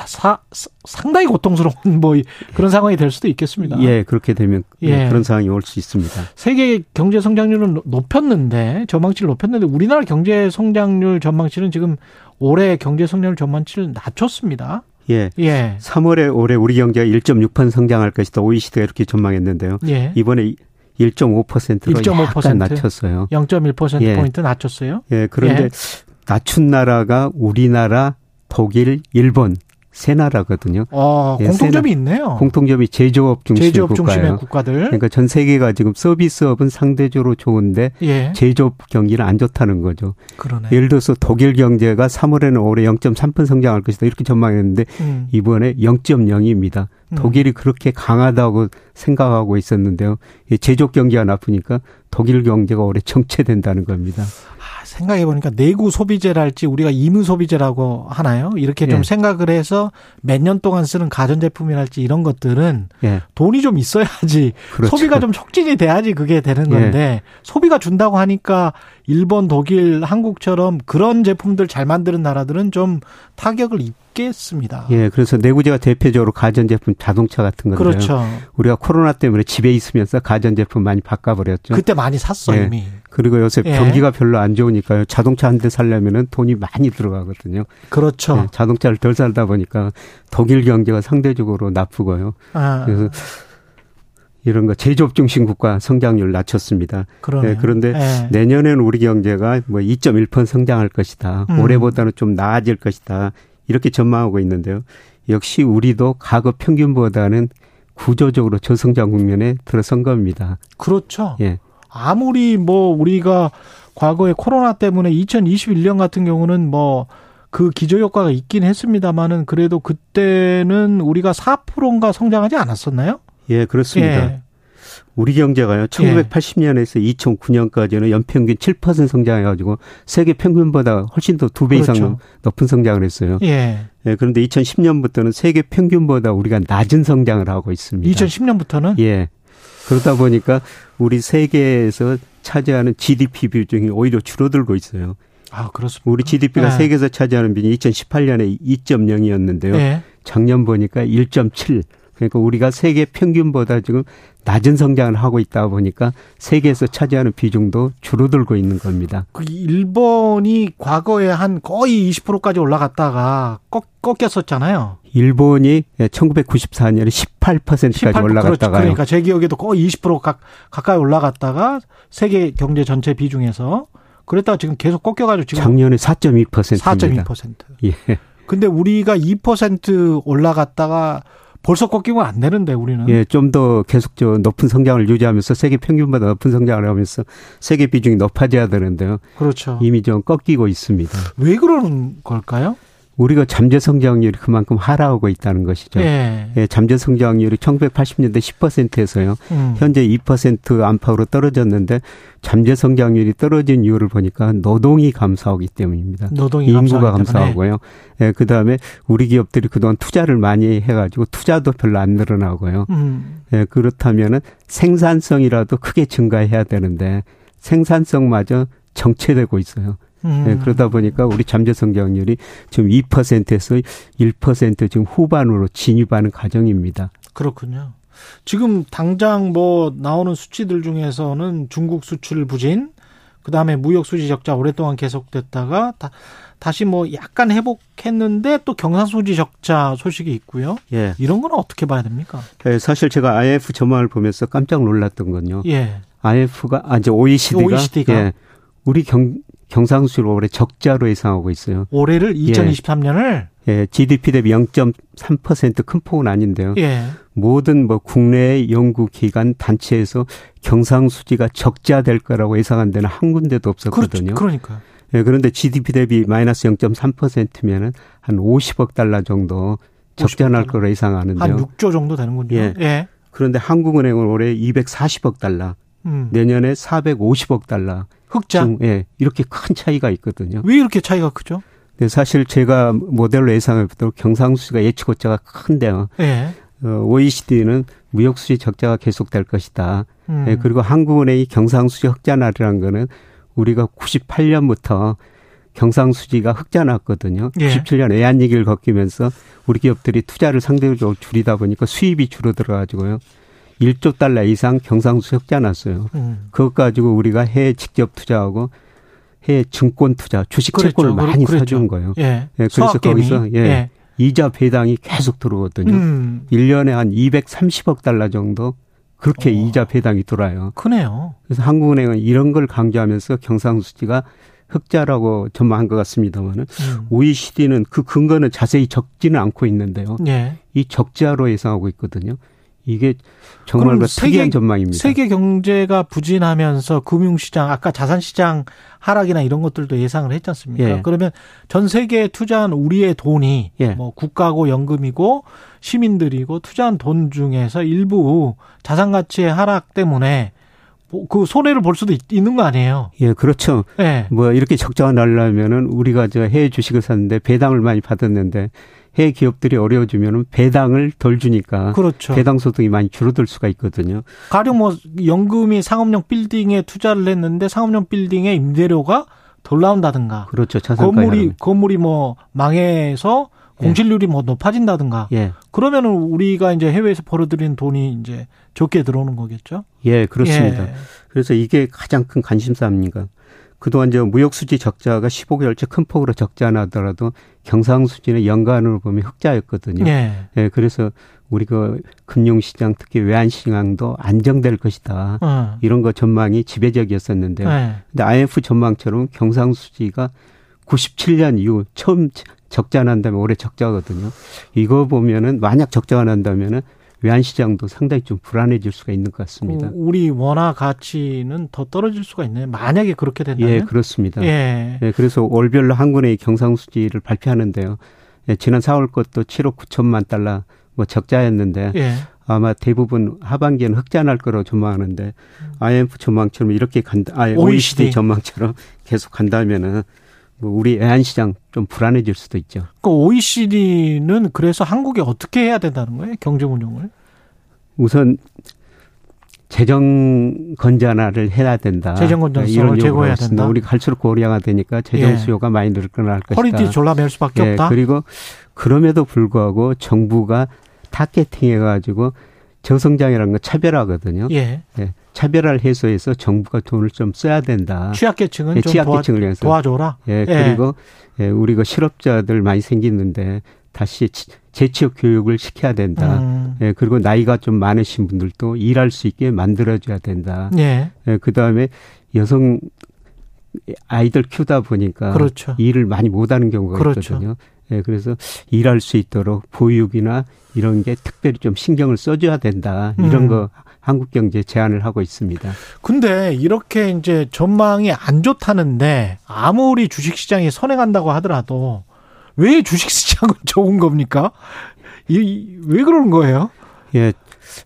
사, 상당히 고통스러운 뭐 그런 상황이 될 수도 있겠습니다. 예, 그렇게 되면 예. 그런 상황이 올 수 있습니다. 세계 경제 성장률은 높였는데 전망치를 높였는데 우리나라 경제 성장률 전망치는 지금 올해 경제 성장률 전망치를 낮췄습니다. 예. 예. 3월에 올해 우리 경제가 1.6% 성장할 것이다. OECD가 이렇게 전망했는데요. 예. 이번에 1.5%로 1.5%? 약간 낮췄어요. 0.1% 예. 포인트 낮췄어요. 예. 그런데 예. 낮춘 나라가 우리나라, 독일, 일본 세 나라거든요. 아, 예, 공통점이 있네요. 공통점이 제조업 중심의 제조업 국가예요. 국가들. 그러니까 전 세계가 지금 서비스업은 상대적으로 좋은데 예. 제조업 경기는 안 좋다는 거죠. 그러네. 예를 들어서 독일 경제가 3월에는 올해 0.3% 성장할 것이다 이렇게 전망했는데 음. 이번에 0.0입니다. 음. 독일이 그렇게 강하다고 생각하고 있었는데요. 제조업 경기가 나쁘니까 독일 경제가 올해 정체된다는 겁니다. 생각해 보니까 내구 소비재랄지 우리가 임무 소비재라고 하나요? 이렇게 좀 예. 생각을 해서 몇 년 동안 쓰는 가전 제품이랄지 이런 것들은 예. 돈이 좀 있어야지 그렇죠. 소비가 좀 촉진이 돼야지 그게 되는 건데 예. 소비가 준다고 하니까 일본, 독일, 한국처럼 그런 제품들 잘 만드는 나라들은 좀 타격을 입 겠습니다. 예, 그래서 내구재가 대표적으로 가전제품 자동차 같은 건데요. 그렇죠. 우리가 코로나 때문에 집에 있으면서 가전제품 많이 바꿔버렸죠. 그때 많이 샀어 예. 이미. 그리고 요새 예. 경기가 별로 안 좋으니까요. 자동차 한 대 살려면은 돈이 많이 들어가거든요. 그렇죠. 예, 자동차를 덜 살다 보니까 독일 경제가 상대적으로 나쁘고요. 아. 그래서 이런 거 제조업 중심 국가 성장률 낮췄습니다. 네, 그런데 네. 내년에는 우리 경제가 뭐 2.1% 성장할 것이다. 음. 올해보다는 좀 나아질 것이다. 이렇게 전망하고 있는데요. 역시 우리도 과거 평균보다는 구조적으로 저성장 국면에 들어선 겁니다. 그렇죠. 예. 아무리 뭐 우리가 과거에 코로나 때문에 2021년 같은 경우는 뭐 그 기저 효과가 있긴 했습니다만은 그래도 그때는 우리가 4%인가 성장하지 않았었나요? 예, 그렇습니다. 예. 우리 경제가요. 1980년에서 예. 2009년까지는 연평균 7% 성장해 가지고 세계 평균보다 훨씬 더 두 배 이상 그렇죠. 높은 성장을 했어요. 예. 예. 그런데 2010년부터는 세계 평균보다 우리가 낮은 성장을 하고 있습니다. 2010년부터는? 예. 그러다 보니까 우리 세계에서 차지하는 GDP 비중이 오히려 줄어들고 있어요. 아, 그렇습니다. 우리 GDP가 네. 세계에서 차지하는 비중이 2018년에 2.0이었는데요. 네. 작년 보니까 1.7. 그러니까 우리가 세계 평균보다 지금 낮은 성장을 하고 있다 보니까 세계에서 차지하는 비중도 줄어들고 있는 겁니다. 그 일본이 과거에 한 거의 20%까지 올라갔다가 꺾, 꺾였었잖아요. 일본이 1994년에 18%까지 18, 올라갔다가 그러니까 제 기억에도 거의 20% 가, 가까이 올라갔다가 세계 경제 전체 비중에서 그랬다가 지금 계속 꺾여가지고 지금 작년에 4.2%입니다. 4.2%. 예. 근데 우리가 2% 올라갔다가 벌써 꺾이면 안 되는데 우리는. 예, 좀 더 계속 저 높은 성장을 유지하면서 세계 평균보다 높은 성장을 하면서 세계 비중이 높아져야 되는데요. 그렇죠. 이미 좀 꺾이고 있습니다. 왜 그러는 걸까요? 우리가 잠재 성장률이 그만큼 하락하고 있다는 것이죠. 예. 예 잠재 성장률이 1980년대 10%에서요. 음. 현재 2% 안팎으로 떨어졌는데 잠재 성장률이 떨어진 이유를 보니까 노동이 감소하기 때문입니다. 노동이 인구가 감소하고요. 예, 그다음에 우리 기업들이 그동안 투자를 많이 해 가지고 투자도 별로 안 늘어나고요. 음. 예, 그렇다면은 생산성이라도 크게 증가해야 되는데 생산성마저 정체되고 있어요. 음. 네, 그러다 보니까 우리 잠재 성장률이 지금 2%에서 1% 지금 후반으로 진입하는 과정입니다. 그렇군요. 지금 당장 뭐 나오는 수치들 중에서는 중국 수출 부진, 그 다음에 무역 수지 적자 오랫동안 계속됐다가 다, 다시 뭐 약간 회복했는데 또 경상수지 적자 소식이 있고요. 예. 이런 건 어떻게 봐야 됩니까? 네, 사실 제가 IF 전망을 보면서 깜짝 놀랐던 건요. 예. IF가 아 이제 OECD가, OECD가 예. 우리 경 경상수지를 올해 적자로 예상하고 있어요. 올해를 2023년을 예, 예 GDP 대비 0.3%큰 폭은 아닌데요. 예. 모든 뭐 국내 연구 기관 단체에서 경상수지가 적자 될 거라고 예상한 데는 한 군데도 없었거든요. 그렇죠. 그러니까. 예, 그런데 GDP 대비 마이너스 0.3%면은 한 50억 달러 정도 적자 날 거로 예상하는데요. 한 6조 정도 되는군요. 예. 예. 그런데 한국은행은 올해 240억 달러, 음. 내년에 450억 달러. 흑자? 중, 예, 이렇게 큰 차이가 있거든요. 왜 이렇게 차이가 크죠? 네, 사실 제가 모델로 예상할 때도 경상수지가 예측고자가 큰데 요. 예. 어, OECD는 무역수지 적자가 계속될 것이다. 음. 예, 그리고 한국은행이 경상수지 흑자 날이라는 거는 우리가 98년부터 경상수지가 흑자 났거든요. 예. 97년 애한얘기를 겪으면서 우리 기업들이 투자를 상대적으로 줄이다 보니까 수입이 줄어들어 가지고요. 1조 달러 이상 경상수 흑자 났어요. 음. 그것 가지고 우리가 해외 직접 투자하고 해외 증권 투자, 주식 그랬죠. 채권을 많이 그랬죠. 사준 거예요. 예. 예 그래서 거기서 예, 예. 이자 배당이 계속 들어오거든요. 음. 1년에 한 230억 달러 정도 그렇게 오. 어. 이자 배당이 돌아요. 크네요. 그래서 한국은행은 이런 걸 강조하면서 경상수지가 흑자라고 전망한 것 같습니다만은 음. OECD는 그 근거는 자세히 적지는 않고 있는데요. 예. 이 적자로 예상하고 있거든요. 이게 정말 그 특이한 전망입니다. 세계 경제가 부진하면서 금융시장, 아까 자산시장 하락이나 이런 것들도 예상을 했지 않습니까? 예. 그러면 전 세계에 투자한 우리의 돈이 예. 뭐 국가고 연금이고 시민들이고 투자한 돈 중에서 일부 자산 가치의 하락 때문에 뭐그 손해를 볼 수도 있, 는거 아니에요? 예, 그렇죠. 예. 뭐 이렇게 적자가 날려면은 우리가 저 해외 주식을 샀는데 배당을 많이 받았는데 해외 기업들이 어려워지면 배당을 덜 주니까 그렇죠. 배당 소득이 많이 줄어들 수가 있거든요. 가령 뭐 연금이 상업용 빌딩에 투자를 했는데 상업용 빌딩의 임대료가 덜 나온다든가. 그렇죠. 건물이 건물이 뭐 망해서 예. 공실률이 예. 뭐 높아진다든가. 예. 그러면은 우리가 이제 해외에서 벌어들인 돈이 이제 적게 들어오는 거겠죠. 예, 그렇습니다. 예. 그래서 이게 가장 큰 관심사입니다. 그동안 저 무역수지 적자가 15개월째 큰 폭으로 적자 나더라도 경상수지는 연간으로 보면 흑자였거든요. 예. 예 그래서 우리 그 금융시장 특히 외환시장도 안정될 것이다. 어. 이런 거 전망이 지배적이었었는데요. 예. 근데 IMF 전망처럼 경상수지가 97년 이후 처음 적자 난다면 올해 적자거든요. 이거 보면은 만약 적자가 난다면은 외환시장도 상당히 좀 불안해질 수가 있는 것 같습니다. 우리 원화 가치는 더 떨어질 수가 있네요. 만약에 그렇게 된다면. 예, 그렇습니다. 예. 예 그래서 월별로 한군의 경상수지를 발표하는데요. 예, 지난 4월 것도 7억 9천만 달러 뭐 적자였는데 예. 아마 대부분 하반기에는 흑자 날 거라고 전망하는데 IMF 전망처럼 이렇게 간다, 아 OECD. OECD 전망처럼 계속 간다면은 뭐 우리 외환시장 좀 불안해질 수도 있죠. 그 OECD는 그래서 한국이 어떻게 해야 된다는 거예요? 경제 운용을? 우선 재정 건전화를 해야 된다. 재정 건전성을 제고해야 된다. 우리 갈수록 고령화 되니까 재정 예. 수요가 많이 늘어날 것이다. 허리띠 졸라 맬 수밖에 예. 없다. 그리고 그럼에도 불구하고 정부가 targeting 해 가지고 저성장이라는 건 차별화거든요. 예. 예. 차별화를 해소해서 정부가 돈을 좀 써야 된다. 취약계층은 예, 취약계층을 위해서 도와줘라. 예. 예. 그리고 예, 우리 가 실업자들 많이 생기는데 다시 재취업 교육을 시켜야 된다. 음. 예, 그리고 나이가 좀 많으신 분들도 일할 수 있게 만들어줘야 된다. 예. 예, 그 다음에 여성 아이들 키우다 보니까 그렇죠. 일을 많이 못하는 경우가 그렇죠. 있거든요. 예, 그래서 일할 수 있도록 보육이나 이런 게 특별히 좀 신경을 써줘야 된다. 이런 음. 거 한국 경제 제안을 하고 있습니다. 근데 이렇게 이제 전망이 안 좋다는데 아무리 주식 시장이 선행한다고 하더라도 왜 주식 시장은 좋은 겁니까? 이, 왜 그러는 거예요? 예.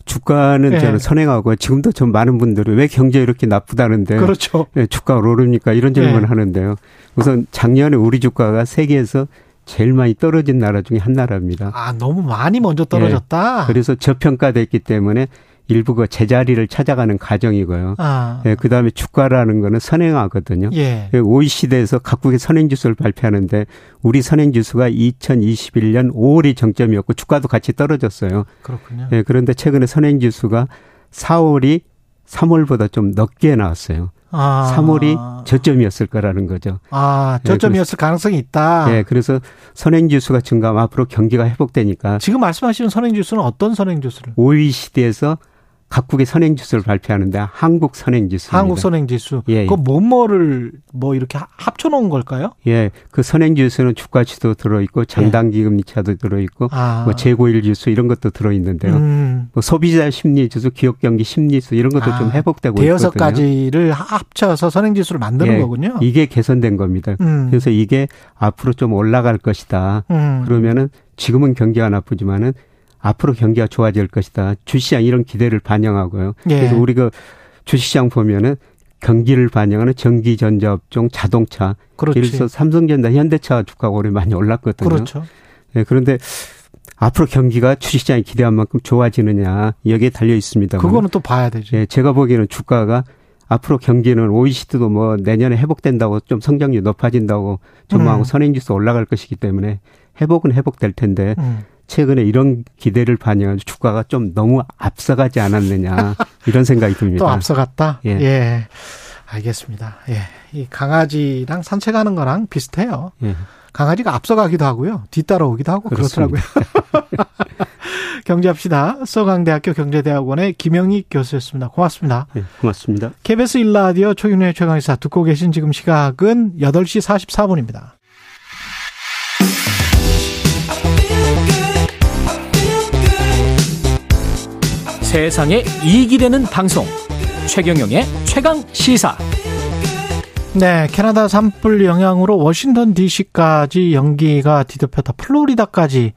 주가는 예. 저는 선행하고 지금도 좀 많은 분들이 왜 경제 이렇게 나쁘다는데 그렇죠. 예, 주가가 오릅니까 이런 질문을 예. 하는데요. 우선 작년에 우리 주가가 세계에서 제일 많이 떨어진 나라 중에 한 나라입니다. 아, 너무 많이 먼저 떨어졌다. 예. 그래서 저평가됐기 때문에 일부가 제자리를 찾아가는 과정이고요. 아. 예, 그 다음에 주가라는 거는 선행하거든요. 예. OECD에서 각국의 선행 지수를 발표하는데 우리 선행 지수가 2021년 5월이 정점이었고 주가도 같이 떨어졌어요. 그렇군요. 예, 그런데 최근에 선행 지수가 4월이 3월보다 좀 늦게 나왔어요. 아. 3월이 저점이었을 거라는 거죠. 아, 예, 저점이었을 네, 가능성이 있다. 네, 그래서 선행지수가 증가하면 앞으로 경기가 회복되니까. 지금 말씀하시는 선행지수는 어떤 선행지수를? OECD에서 각국의 선행 지수를 발표하는데 한국 선행 지수. 한국 선행 지수. 예. 그 뭐뭐를 뭐 이렇게 합쳐 놓은 걸까요? 예. 그 선행 지수는 주가치도 들어 있고 장단 기 금리차도 들어 있고 아. 뭐 재고일 지수 이런 것도 들어 있는데요. 음. 뭐 소비자 심리 지수, 기업 경기 심리수 이런 것도 아. 좀 회복되고 대여섯 있거든요. 가지를 합쳐서 선행 지수를 만드는 예. 거군요. 이게 개선된 겁니다. 음. 그래서 이게 앞으로 좀 올라갈 것이다. 음. 그러면은 지금은 경기가 나쁘지만은 앞으로 경기가 좋아질 것이다. 주시장 이런 기대를 반영하고요. 예. 그래서 우리가 주시장 보면은 경기를 반영하는 전기 전자업종, 자동차. 그렇지. 예를 들어서 삼성전자, 현대차 주가가 올해 많이 올랐거든요. 그렇죠. 네, 그런데 앞으로 경기가 주식시장이 기대한 만큼 좋아지느냐 여기에 달려 있습니다. 그거는 또 봐야 되죠. 네, 제가 보기에는 주가가 앞으로 경기는 OECD도 뭐 내년에 회복된다고 좀 성장률 높아진다고 전망하고 음. 선행지수 올라갈 것이기 때문에 회복은 회복될 텐데 음. 최근에 이런 기대를 반영한 주가가 좀 너무 앞서가지 않았느냐 이런 생각이 듭니다. 또 앞서갔다? 예. 예. 알겠습니다. 예. 이 강아지랑 산책하는 거랑 비슷해요. 예. 강아지가 앞서가기도 하고요. 뒤따라오기도 하고 그렇습니다. 그렇더라고요. 경제합시다. 서강대학교 경제대학원의 김영희 교수였습니다. 고맙습니다. 네, 고맙습니다. KBS 일라디오 초윤의 최강의사 듣고 계신 지금 시각은 8시 44분입니다. 세상에 이익이 되는 방송 최경영의 최강 시사 네, 캐나다 산불 영향으로 워싱턴 DC까지 연기가 뒤덮였다. 플로리다까지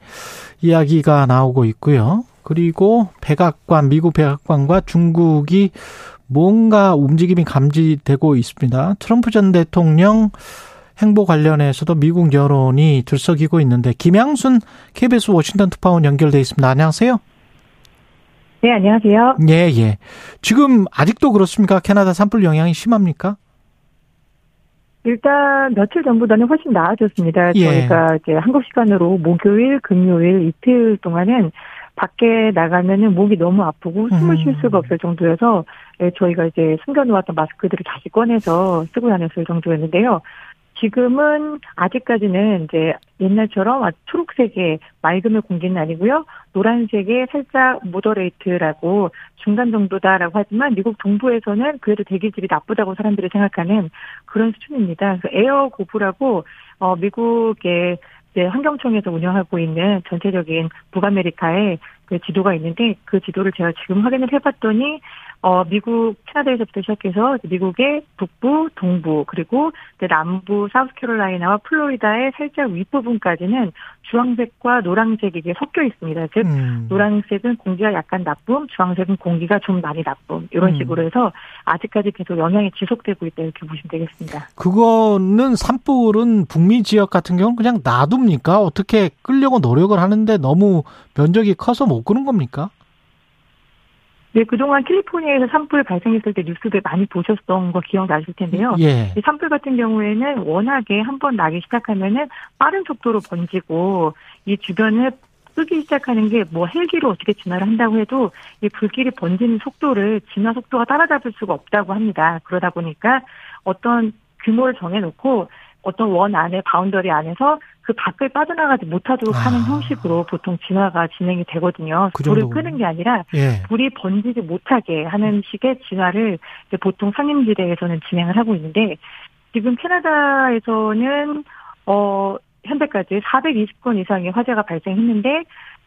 이야기가 나오고 있고요. 그리고 백악관, 미국 백악관과 중국이 뭔가 움직임이 감지되고 있습니다. 트럼프 전 대통령 행보 관련해서도 미국 여론이 들썩이고 있는데 김양순 KBS 워싱턴 특파원 연결돼 있습니다. 안녕하세요. 네, 안녕하세요. 예, 예. 지금 아직도 그렇습니까? 캐나다 산불 영향이 심합니까? 일단 며칠 전보다는 훨씬 나아졌습니다. 예. 저희가 이제 한국 시간으로 목요일, 금요일 이틀 동안은 밖에 나가면은 목이 너무 아프고 숨을 쉴 음. 수가 없을 정도여서 예, 저희가 이제 숨겨놓았던 마스크들을 다시 꺼내서 쓰고 다녔을 정도였는데요. 지금은 아직까지는 이제 옛날처럼 초록색의 맑은 공기는 아니고요. 노란색의 살짝 moderate라고 중간 정도다라고 하지만 미국 동부에서는 그래도 대기질이 나쁘다고 사람들이 생각하는 그런 수준입니다. 그래서 Air gov라고 어 미국의 이제 환경청에서 운영하고 있는 전체적인 북아메리카의 그 지도가 있는데 그 지도를 제가 지금 확인을 해봤더니 어, 미국, 캐나다에서부터 시작해서 미국의 북부, 동부, 그리고 남부, 사우스캐롤라이나와 플로리다의 살짝 윗부분까지는 주황색과 노란색이 섞여 있습니다. 즉, 음. 노란색은 공기가 약간 나쁨, 주황색은 공기가 좀 많이 나쁨. 이런 음. 식으로 해서 아직까지 계속 영향이 지속되고 있다 이렇게 보시면 되겠습니다. 그거는 산불은 북미 지역 같은 경우는 그냥 놔둡니까? 어떻게 끌려고 노력을 하는데 너무 면적이 커서 못 끄는 겁니까? 네, 그동안 캘리포니아에서 산불 발생했을 때 뉴스들 많이 보셨던 거 기억나실 텐데요. 예. 이 산불 같은 경우에는 워낙에 한 번 나기 시작하면은 빠른 속도로 번지고 이 주변을 끄기 시작하는 게 뭐 헬기로 어떻게 진화를 한다고 해도 이 불길이 번지는 속도를 진화 속도가 따라잡을 수가 없다고 합니다. 그러다 보니까 어떤 규모를 정해놓고 어떤 원 안에 boundary 안에서 그 밖을 빠져나가지 못하도록 아. 하는 형식으로 보통 진화가 진행이 되거든요. 그 불을 끄는 게 아니라 예. 불이 번지지 못하게 하는 식의 진화를 보통 산림지대에서는 진행을 하고 있는데 지금 캐나다에서는 어 현재까지 420건 이상의 화재가 발생했는데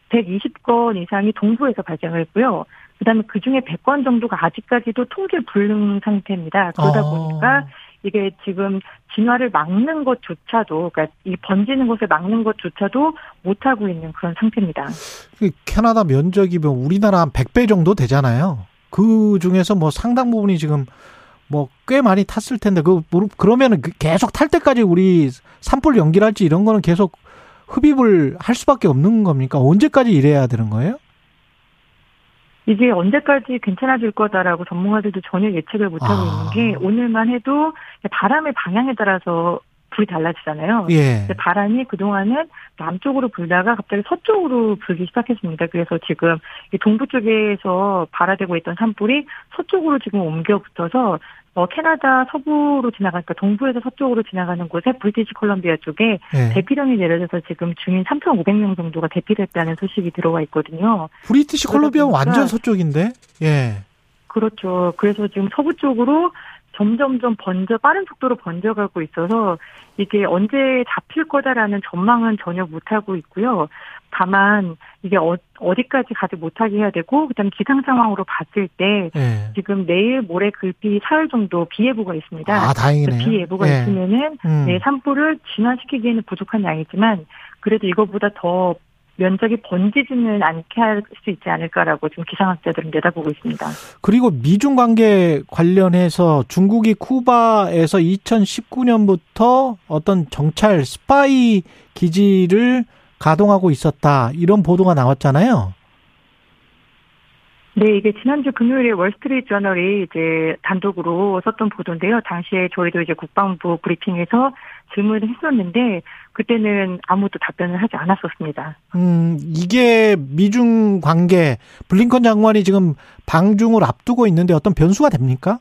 120건 이상이 동부에서 발생을 했고요. 그다음에 그 중에 100건 정도가 아직까지도 통계 불능 상태입니다. 그러다 어. 보니까 이게 지금 진화를 막는 것조차도 그러니까 이 번지는 것을 막는 것조차도 못 하고 있는 그런 상태입니다. 그 캐나다 면적이 뭐 우리나라 한 100배 정도 되잖아요. 그 중에서 뭐 상당 부분이 지금 뭐 꽤 많이 탔을 텐데 그 그러면은 그 계속 탈 때까지 우리 산불 연기랄지 이런 거는 계속 흡입을 할 수밖에 없는 겁니까? 언제까지 이래야 되는 거예요? 이게 언제까지 괜찮아질 거다라고 전문가들도 전혀 예측을 못하고 아. 있는 게 오늘만 해도 바람의 방향에 따라서 불이 달라지잖아요. 예. 바람이 그동안은 남쪽으로 불다가 갑자기 서쪽으로 불기 시작했습니다. 그래서 지금 동부 쪽에서 발화되고 있던 산불이 서쪽으로 지금 옮겨 붙어서 어, 캐나다 서부로 지나가니까 동부에서 서쪽으로 지나가는 곳에 브리티시 컬럼비아 쪽에 네. 대피령이 내려져서 지금 주민 3,500명 정도가 대피됐다는 소식이 들어와 있거든요. 브리티시 컬럼비아 완전 서쪽인데? 예. 그렇죠. 그래서 지금 서부 쪽으로 점점점 번져 빠른 속도로 번져가고 있어서 이게 언제 잡힐 거다라는 전망은 전혀 못 하고 있고요. 다만 이게 어, 디까지 가지 못하게 해야 되고 그다음 기상 상황으로 봤을 때 네. 지금 내일 모레 글비 사흘 정도 비 예보가 있습니다. 아 다행이네요. 비 예보가 네. 있으면은 음. 네, 산불을 진화시키기에는 부족한 양이지만 그래도 이거보다 더 면적이 번지지는 않게 할 수 있지 않을까라고 지금 기상학자들은 내다보고 있습니다. 그리고 미중 관계 관련해서 중국이 쿠바에서 2019년부터 어떤 정찰 스파이 기지를 가동하고 있었다 이런 보도가 나왔잖아요. 네, 이게 지난주 금요일에 월스트리트 저널이 이제 단독으로 썼던 보도인데요. 당시에 저희도 이제 국방부 브리핑에서 질문을 했었는데 그때는 아무도 답변을 하지 않았었습니다. 음, 이게 미중 관계 블링컨 장관이 지금 방중을 앞두고 있는데 어떤 변수가 됩니까?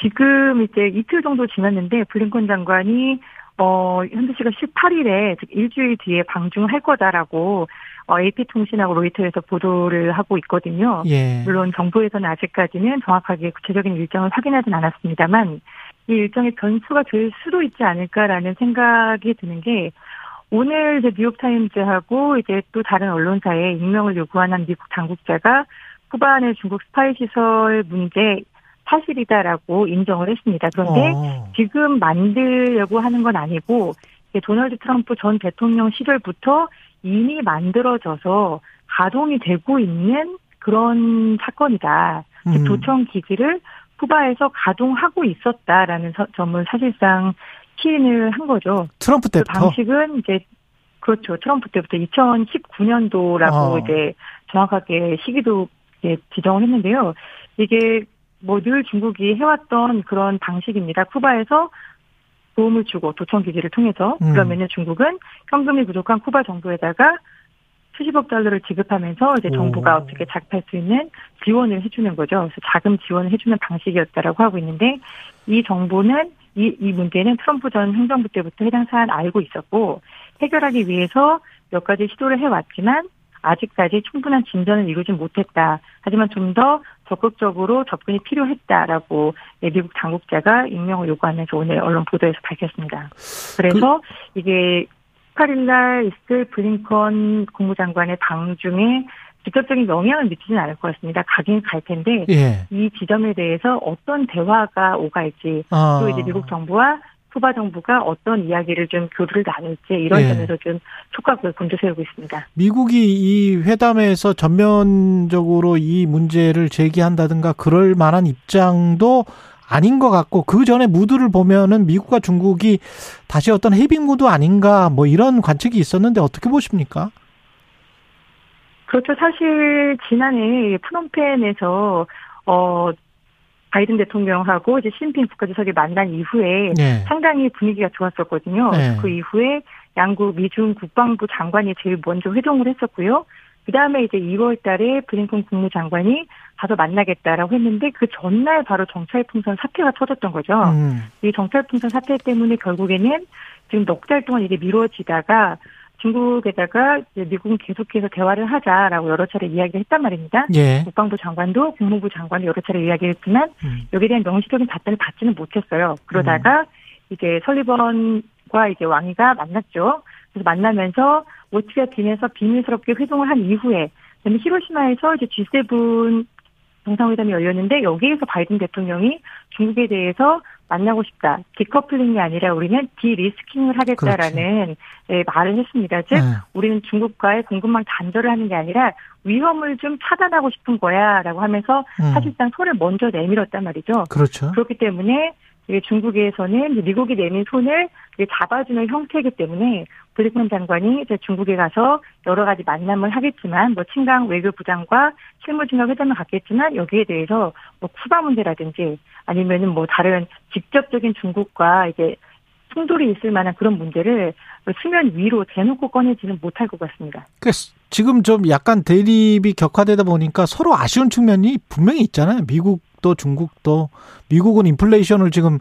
지금 이제 이틀 정도 지났는데 블링컨 장관이 어, 현재 시각 18일에 즉 일주일 뒤에 방중할 거다라고 어, AP통신하고 로이터에서 보도를 하고 있거든요. 예. 물론 정부에서는 아직까지는 정확하게 구체적인 일정을 확인하진 않았습니다만 이 일정의 변수가 될 수도 있지 않을까라는 생각이 드는 게 오늘 이제 뉴욕타임즈하고 이제 또 다른 언론사에 익명을 요구하는 미국 당국자가 쿠바안의 중국 스파이 시설 문제 사실이다라고 인정을 했습니다. 그런데 어. 지금 만들려고 하는 건 아니고 도널드 트럼프 전 대통령 시절부터 이미 만들어져서 가동이 되고 있는 그런 사건이다. 음. 도청 기지를 쿠바에서 가동하고 있었다라는 점을 사실상 시인을 한 거죠. 트럼프 때부터 그 방식은 이제 그렇죠. 트럼프 때부터 2019년도라고 어. 이제 정확하게 시기도 이제 지정을 했는데요. 이게 뭐 늘 중국이 해왔던 그런 방식입니다. 쿠바에서 도움을 주고 도청 기지를 통해서 음. 그러면은 중국은 현금이 부족한 쿠바 정부에다가 수십억 달러를 지급하면서 이제 정부가 오. 어떻게 작업할 수 있는 지원을 해주는 거죠. 그래서 자금 지원을 해주는 방식이었다라고 하고 있는데 이 정부는 이, 이 문제는 트럼프 전 행정부 때부터 해당 사안 알고 있었고 해결하기 위해서 몇 가지 시도를 해왔지만 아직까지 충분한 진전을 이루지 못했다. 하지만 좀 더 적극적으로 접근이 필요했다라고 미국 당국자가 임명을 요구하면서 오늘 언론 보도에서 밝혔습니다. 그래서 그... 이게 18일 날 있을 블링컨 국무장관의 방중에 직접적인 영향을 미치지는 않을 것 같습니다. 가긴 갈 텐데 예. 이 지점에 대해서 어떤 대화가 오갈지 아. 또 이제 미국 정부와 쿠바 정부가 어떤 이야기를 좀 교류를 나눌지 이런 예. 점에서 좀 촉각을 곤두세우고 있습니다. 미국이 이 회담에서 전면적으로 이 문제를 제기한다든가 그럴 만한 입장도 아닌 것 같고 그 전에 무드를 보면은 미국과 중국이 다시 어떤 헤빙 무드 아닌가 뭐 이런 관측이 있었는데 어떻게 보십니까? 그렇죠. 사실 지난해 프놈펜에서 어 바이든 대통령하고 이제 시진핑 국가주석이 만난 이후에 네. 상당히 분위기가 좋았었거든요. 네. 그 이후에 양국 미중 국방부 장관이 제일 먼저 회동을 했었고요. 그 다음에 이제 2월 달에 블링컨 국무장관이 가서 만나겠다라고 했는데 그 전날 바로 정찰풍선 사태가 터졌던 거죠. 음. 이 정찰풍선 사태 때문에 결국에는 지금 넉 달 동안 이게 미뤄지다가 중국에다가 미국은 계속해서 대화를 하자라고 여러 차례 이야기를 했단 말입니다. 예. 국방부 장관도 국무부 장관도 여러 차례 이야기했지만 음. 여기에 대한 명시적인 답변을 받지는 못했어요. 그러다가 음. 이제 설리번과 이제 왕이가 만났죠. 그래서 만나면서 오치가 빈에서 비밀스럽게 회동을 한 이후에 그다음에 히로시마에서 이제 G7 정상회담이 열렸는데 여기에서 바이든 대통령이 중국에 대해서 만나고 싶다. 디커플링이 아니라 우리는 디리스킹을 하겠다라는 예, 말을 했습니다. 즉 네. 우리는 중국과의 공급망 단절을 하는 게 아니라 위험을 좀 차단하고 싶은 거야라고 하면서 음. 사실상 손을 먼저 내밀었단 말이죠. 그렇죠. 그렇기 때문에 중국에서는 미국이 내민 손을 잡아주는 형태이기 때문에 블리컨 장관이 이제 중국에 가서 여러 가지 만남을 하겠지만 뭐 친강 외교부장과 실무진과 회담을 갖겠지만 여기에 대해서 뭐 쿠바 문제라든지 아니면은 뭐 다른 직접적인 중국과 이제 충돌이 있을 만한 그런 문제를 수면 위로 대놓고 꺼내지는 못할 것 같습니다. 그 지금 좀 약간 대립이 격화되다 보니까 서로 아쉬운 측면이 분명히 있잖아요. 미국 도 중국도 미국은 인플레이션을 지금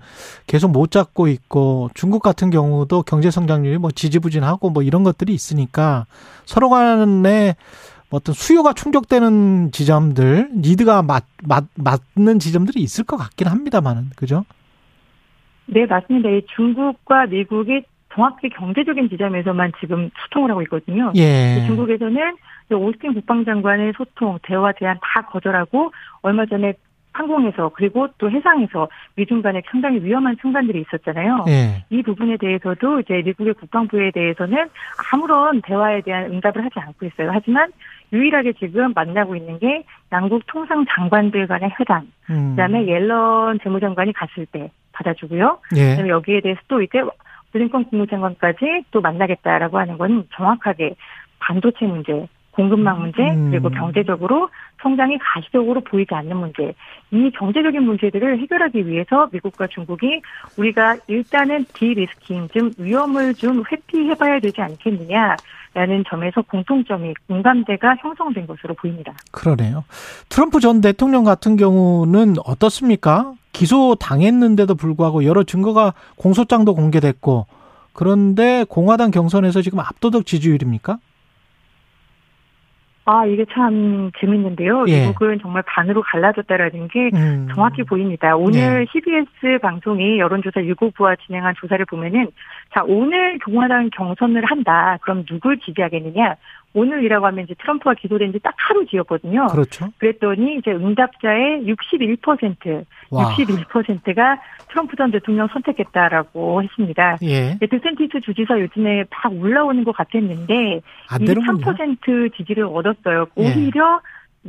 계속 못 잡고 있고 중국 같은 경우도 경제 성장률이 뭐 지지부진하고 뭐 이런 것들이 있으니까 서로 간에 어떤 수요가 충족되는 지점들, 니드가 맞, 맞, 맞는 지점들이 있을 것 같긴 합니다만은, 그죠? 네, 맞습니다. 중국과 미국이 정확히 경제적인 지점에서만 지금 소통을 하고 있거든요. 예. 중국에서는 오스틴 국방장관의 소통, 대화 제안 다 거절하고 얼마 전에 항공에서 그리고 또 해상에서 미중 간에 상당히 위험한 순간들이 있었잖아요. 예. 이 부분에 대해서도 이제 미국의 국방부에 대해서는 아무런 대화에 대한 응답을 하지 않고 있어요. 하지만 유일하게 지금 만나고 있는 게 양국 통상 장관들 간의 회담. 음. 그다음에 옐런 재무장관이 갔을 때 받아주고요. 예. 그다음에 여기에 대해서 또 이제 블링컨 국무장관까지 또 만나겠다라고 하는 건 정확하게 반도체 문제, 공급망 문제, 음. 그리고 경제적으로 성장이 가시적으로 보이지 않는 문제. 이 경제적인 문제들을 해결하기 위해서 미국과 중국이 우리가 일단은 디리스킹, 즉 위험을 좀 회피해봐야 되지 않겠느냐라는 점에서 공통점이 공감대가 형성된 것으로 보입니다. 그러네요. 트럼프 전 대통령 같은 경우는 어떻습니까? 기소 당했는데도 불구하고 여러 증거가 공소장도 공개됐고 그런데 공화당 경선에서 지금 압도적 지지율입니까? 아, 이게 참 재밌는데요. 예. 미국은 정말 반으로 갈라졌다라는 게 음. 정확히 보입니다. 오늘 네. CBS 방송이 여론조사 유고부와 진행한 조사를 보면은 자, 오늘 공화당 경선을 한다. 그럼 누굴 지지하겠느냐? 오늘이라고 하면 이제 트럼프가 기소된 지 딱 하루 뒤였거든요. 그렇죠. 그랬더니 이제 응답자의 61%, 와. 61%가 트럼프 전 대통령 선택했다라고 했습니다. 예. 디샌티스 주지사 요즘에 막 올라오는 것 같았는데 23% 지지를 얻었어요. 예. 오히려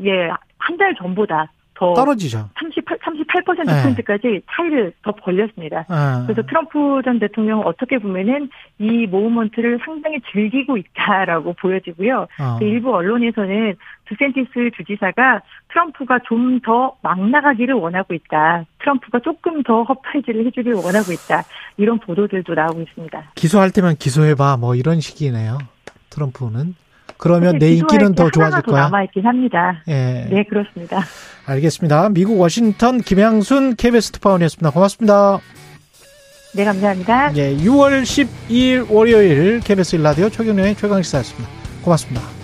예. 예, 한 달 전보다 더 떨어지죠. 38, 38%포인트까지 네. 차이를 더 벌렸습니다. 네. 그래서 트럼프 전 대통령은 어떻게 보면은 이 movement를 상당히 즐기고 있다라고 보여지고요. 어. 그 일부 언론에서는 디샌티스 주지사가 트럼프가 좀 더 막 나가기를 원하고 있다. 트럼프가 조금 더 허파이즈를 해주길 원하고 있다. 이런 보도들도 나오고 있습니다. 기소할 때만 기소해봐. 뭐 이런 식이네요. 트럼프는. 그러면 내 인기는 더 좋아질 거야. 남아 있긴 합니다. 예. 네, 그렇습니다. 알겠습니다. 미국 워싱턴 김양순 KBS 특파원이었습니다. 고맙습니다. 네, 감사합니다. 예, 6월 12일 월요일 KBS 일라디오 최경련의 최강시사였습니다. 고맙습니다.